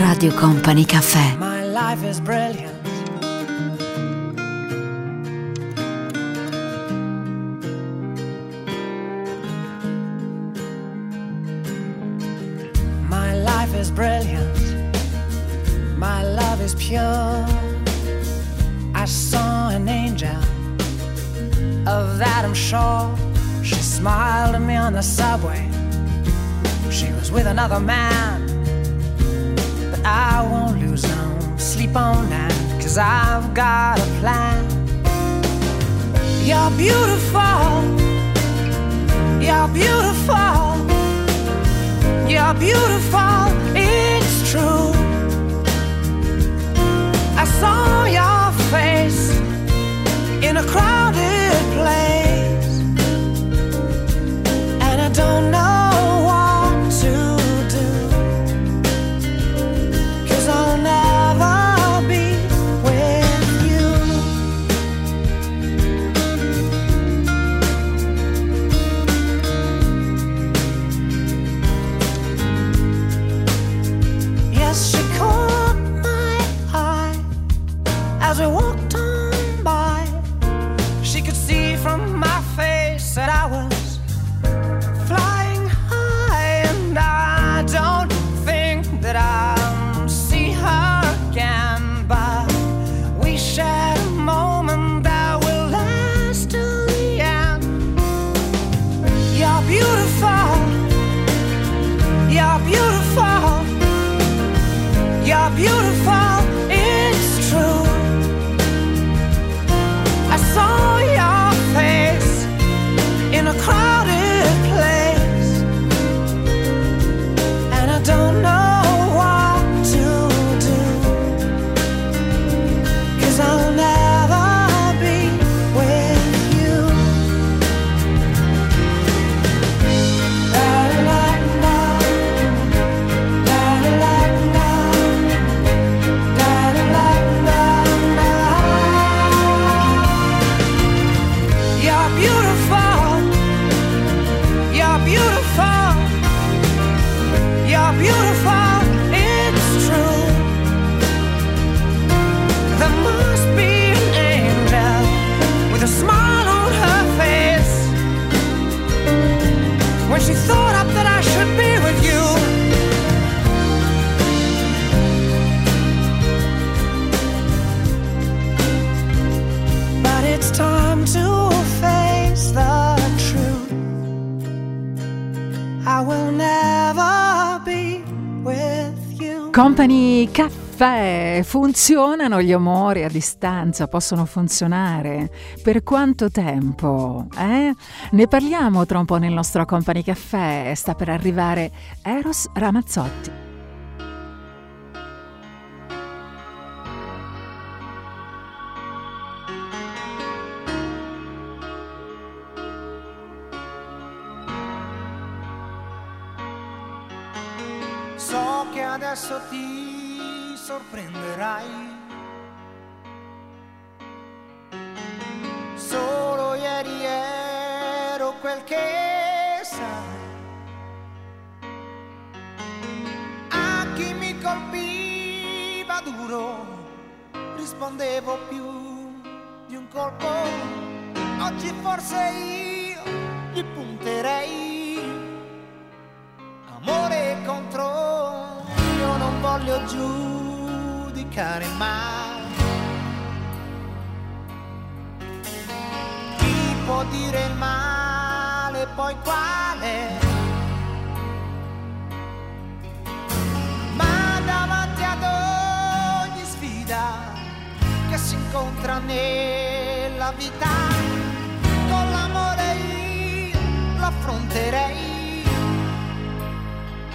Radio Company Caffè. My life is brilliant. My life is brilliant. My love is pure. I saw an angel. Of I'm sure. She smiled at me on the subway. She was with another man. Cause I've got a plan. You're beautiful. You're beautiful. You're beautiful. It's true. I saw your face in a crowded place. And I don't know Company Caffè, funzionano gli amori a distanza, possono funzionare. Per quanto tempo? Eh? Ne parliamo tra un po' nel nostro Company Caffè, sta per arrivare Eros Ramazzotti. Adesso ti sorprenderai. Solo ieri ero quel che sai. A chi mi colpiva duro rispondevo più di un colpo. Oggi forse io gli punterei giudicare mai. Chi può dire il male poi quale? Ma davanti ad ogni sfida che si incontra nella vita con l'amore io l'affronterei.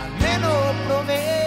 Almeno provere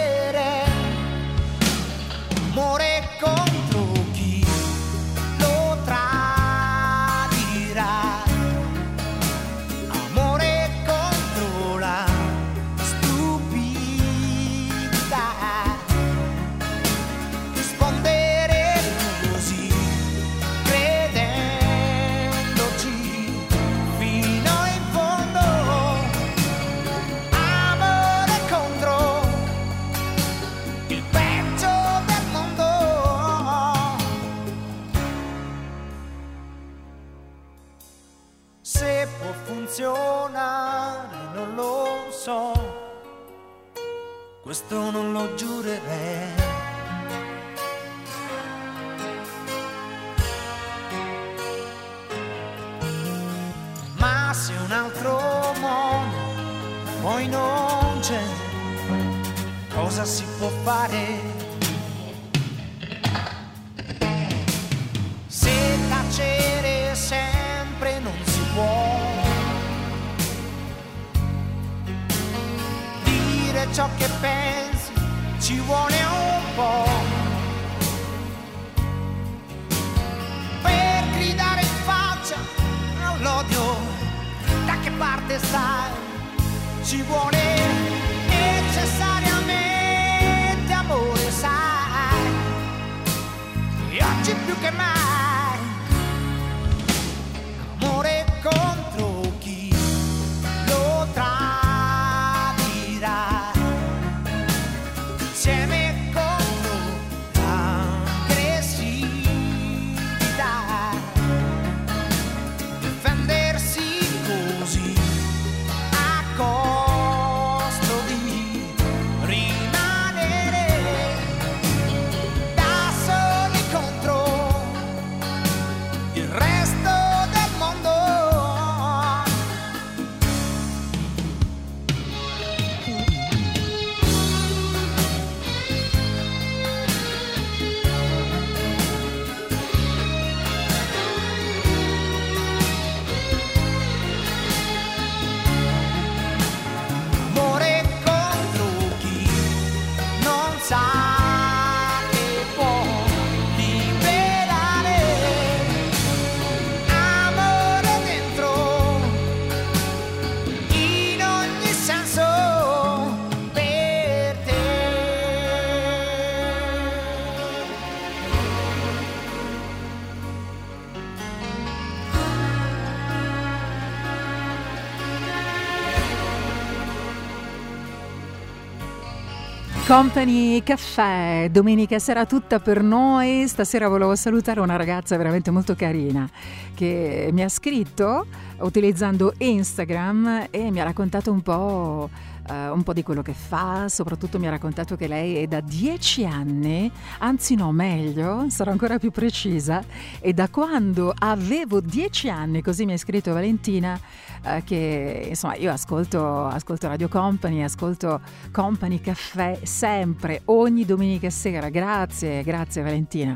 Company Caffè, domenica sera tutta per noi. Stasera volevo salutare una ragazza veramente molto carina che mi ha scritto utilizzando Instagram e mi ha raccontato un po', eh, un po' di quello che fa, soprattutto mi ha raccontato che lei è da dieci anni, anzi no meglio, sarò ancora più precisa, e da quando avevo dieci anni, così mi ha scritto Valentina, eh, che insomma io ascolto, ascolto Radio Company, ascolto Company Caffè sempre, ogni domenica sera. Grazie, grazie Valentina.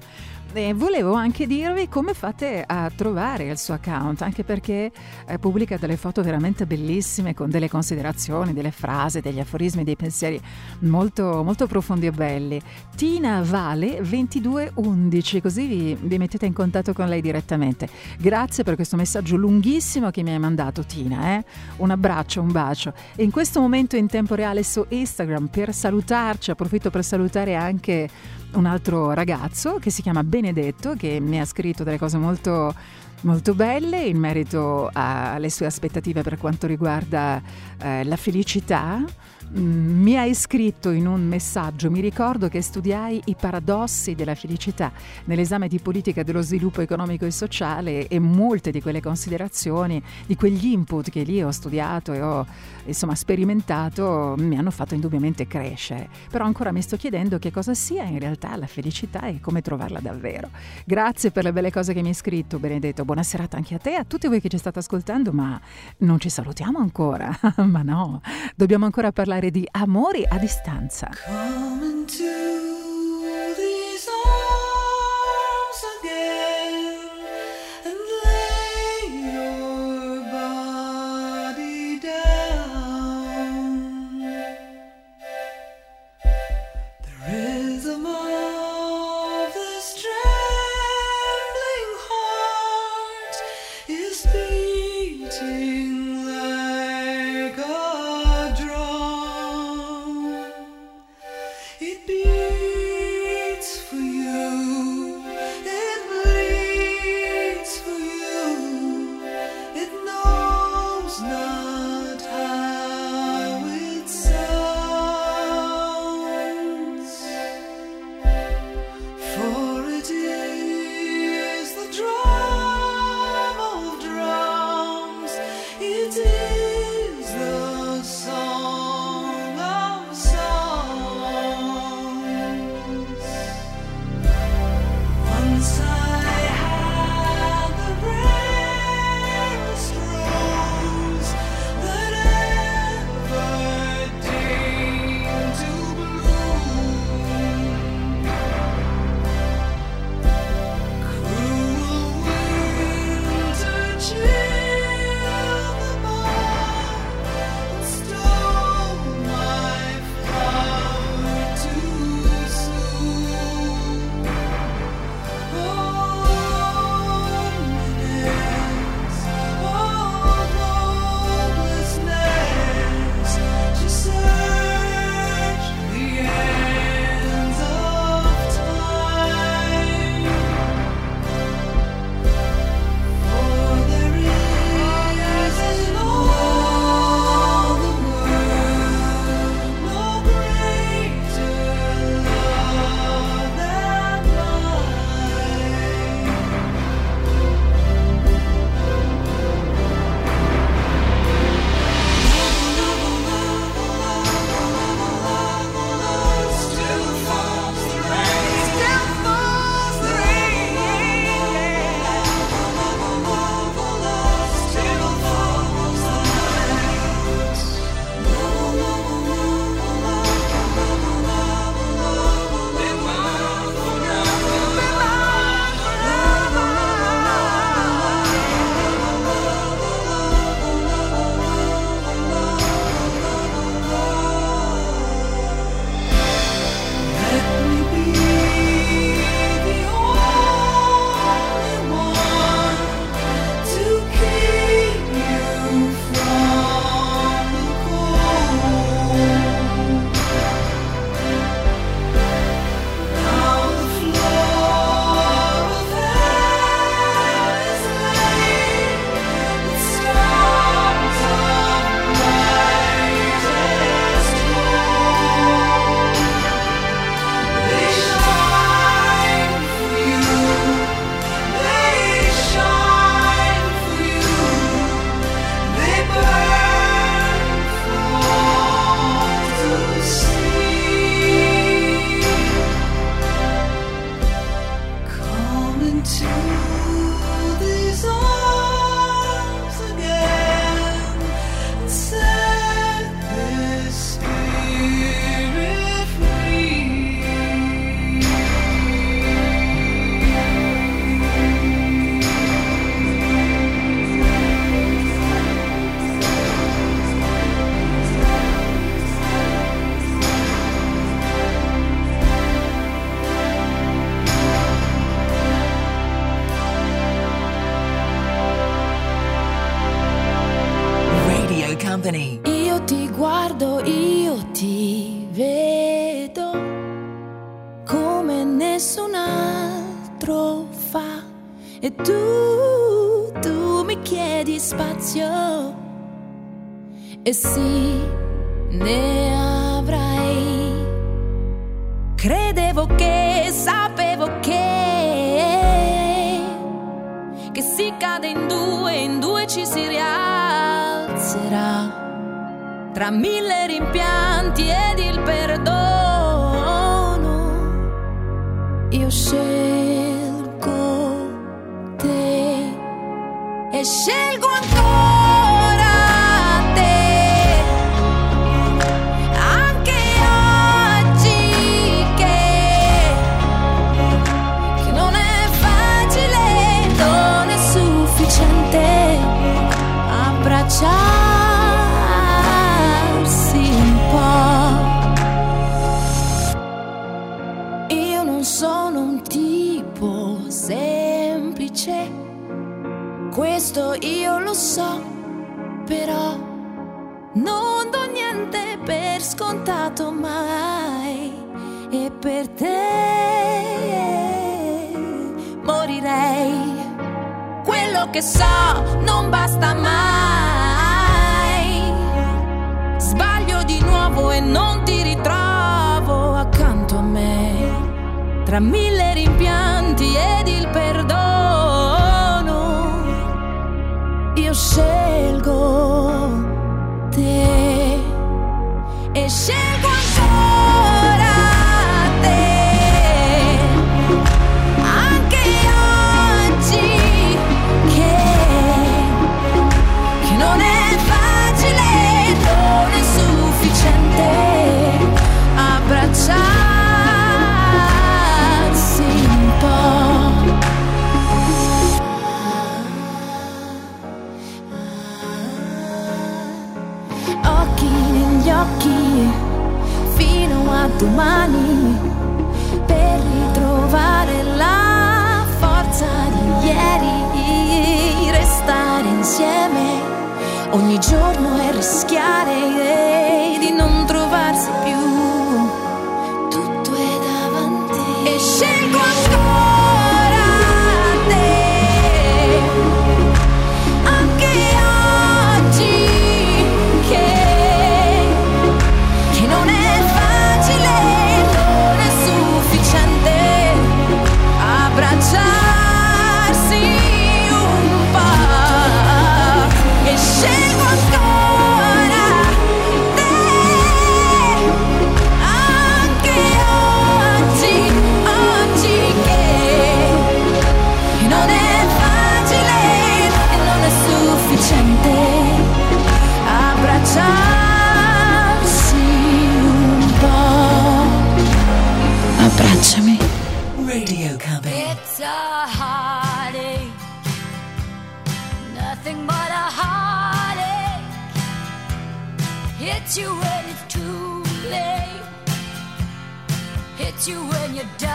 E volevo anche dirvi come fate a trovare il suo account, anche perché eh, pubblica delle foto veramente bellissime con delle considerazioni, delle frasi, degli aforismi, dei pensieri molto, molto profondi e belli. Tina Vale 2211, così vi, vi mettete in contatto con lei direttamente. Grazie per questo messaggio lunghissimo che mi hai mandato Tina, eh? un abbraccio, un bacio. E in questo momento in tempo reale su Instagram per salutarci, approfitto per salutare anche un altro ragazzo che si chiama Benedetto che mi ha scritto delle cose molto molto belle in merito alle sue aspettative per quanto riguarda eh, la felicità. Mm, Mi hai scritto in un messaggio, mi ricordo che studiai i paradossi della felicità nell'esame di politica dello sviluppo economico e sociale e molte di quelle considerazioni, di quegli input che lì ho studiato e ho insomma sperimentato mi hanno fatto indubbiamente crescere. Però ancora mi sto chiedendo che cosa sia in realtà la felicità e come trovarla davvero. Grazie per le belle cose che mi hai scritto, Benedetto. Buona serata anche a te e a tutti voi che ci state ascoltando, ma non ci salutiamo ancora. <laughs> ma no, dobbiamo ancora parlare di amori a distanza. Come into domani per ritrovare la forza di ieri, restare insieme. Ogni giorno e rischiare il you die.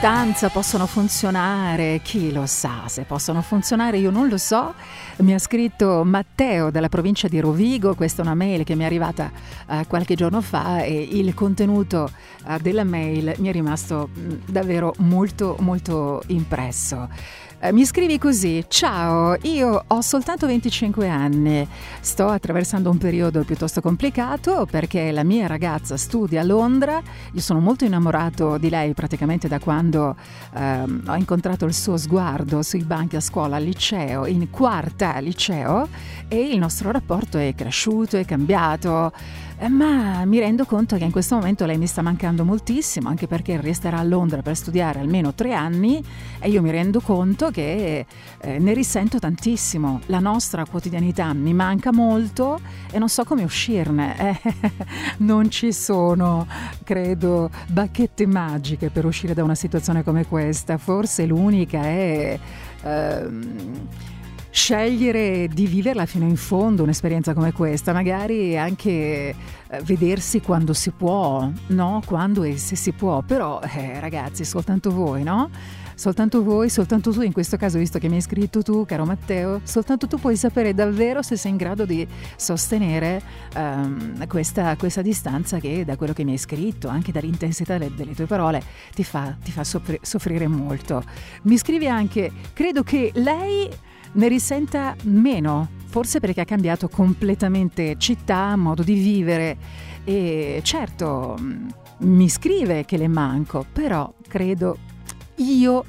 Distanza possono funzionare, chi lo sa se possono funzionare, io non lo so. Mi ha scritto Matteo dalla provincia di Rovigo, questa è una mail che mi è arrivata eh, qualche giorno fa e il contenuto eh, della mail mi è rimasto mh, davvero molto molto impresso. Eh, mi scrivi così, ciao, io ho soltanto 25 anni, sto attraversando un periodo piuttosto complicato perché la mia ragazza studia a Londra, io sono molto innamorato di lei praticamente da quando ehm, ho incontrato il suo sguardo sui banchi a scuola al liceo, in quarta liceo e il nostro rapporto è cresciuto, è cambiato. Eh, Ma mi rendo conto che in questo momento lei mi sta mancando moltissimo, anche perché resterà a Londra per studiare almeno tre anni e io mi rendo conto che eh, ne risento tantissimo. La nostra quotidianità mi manca molto e non so come uscirne. <laughs> Eh, non ci sono, credo, bacchette magiche per uscire da una situazione come questa. Forse l'unica è... ehm, scegliere di viverla fino in fondo un'esperienza come questa, magari anche eh, vedersi quando si può, no? Quando e se si può, però eh, ragazzi, soltanto voi, no? Soltanto voi, soltanto tu, in questo caso, visto che mi hai scritto tu, caro Matteo, soltanto tu puoi sapere davvero se sei in grado di sostenere ehm, questa, questa distanza che, da quello che mi hai scritto, anche dall'intensità delle, delle tue parole, ti fa, ti fa soffri- soffrire molto. Mi scrivi anche, credo che lei ne risenta meno, forse perché ha cambiato completamente città, modo di vivere. E certo mh, mi scrive che le manco, però credo io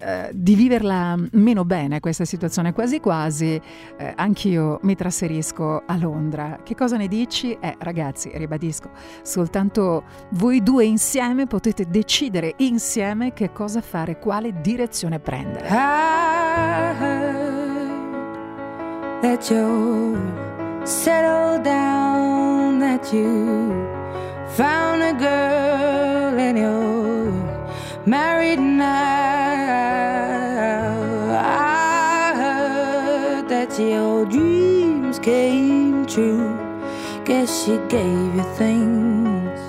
eh, di viverla meno bene questa situazione, quasi quasi eh, anch'io mi trasferisco a Londra. Che cosa ne dici? Eh ragazzi, ribadisco, soltanto voi due insieme potete decidere insieme che cosa fare, quale direzione prendere. I heard that you're settled down, that you found a girl and you're married now. Your dreams came true. Guess she gave you things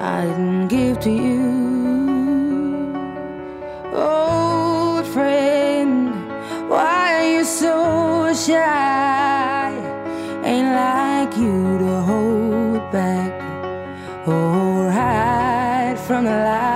I didn't give to you. Old friend, why are you so shy? Ain't like you to hold back or hide from the light.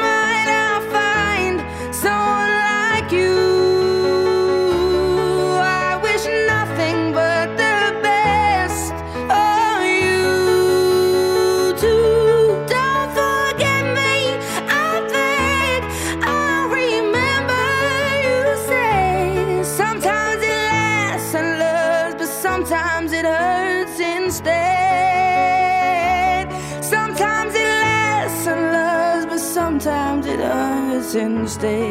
stay.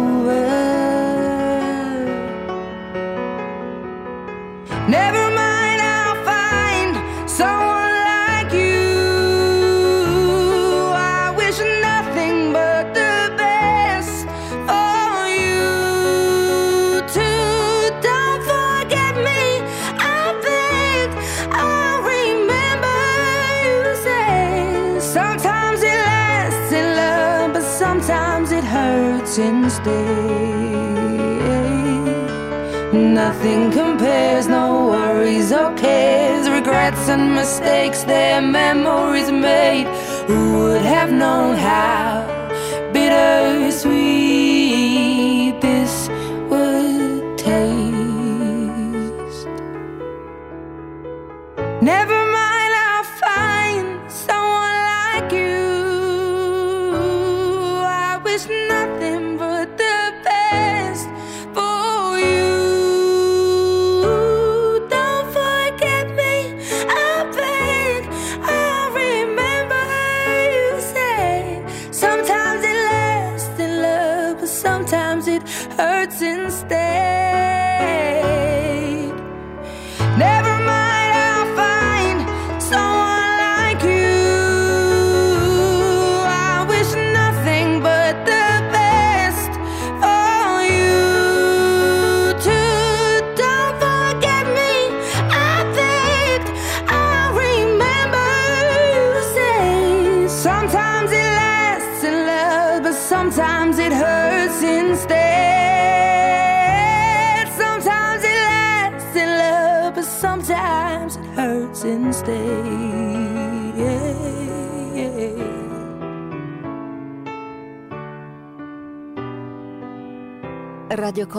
Instead. Nothing compares, no worries or cares, regrets and mistakes, their memories made. Who would have known how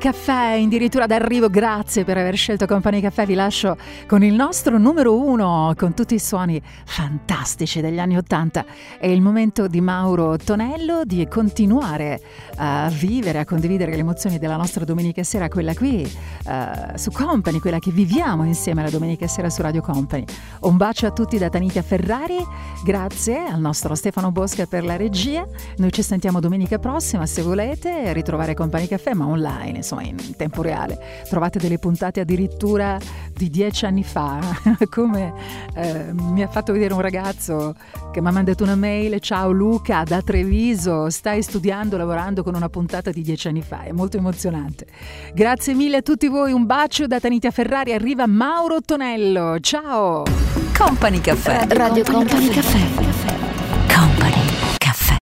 Caffè, addirittura d'arrivo, grazie per aver scelto Company Caffè, vi lascio con il nostro numero uno, con tutti i suoni fantastici degli anni Ottanta. È il momento di Mauro Tonello di continuare a vivere, a condividere le emozioni della nostra domenica sera, quella qui eh, su Company, quella che viviamo insieme la domenica sera su Radio Company. Un bacio a tutti da Tanica Ferrari, grazie al nostro Stefano Bosca per la regia. Noi ci sentiamo domenica prossima se volete ritrovare Company Caffè, ma online, insomma in tempo reale. Trovate delle puntate addirittura di dieci anni fa, <laughs> come eh, mi ha fatto vedere un ragazzo che mi ha mandato una mail, ciao Luca da Treviso, stai studiando, lavorando con una puntata di dieci anni fa, è molto emozionante. Grazie mille a tutti voi, un bacio da Tanitia Ferrari, arriva Mauro Tonello, ciao! Company Caffè. Radio Company Caffè.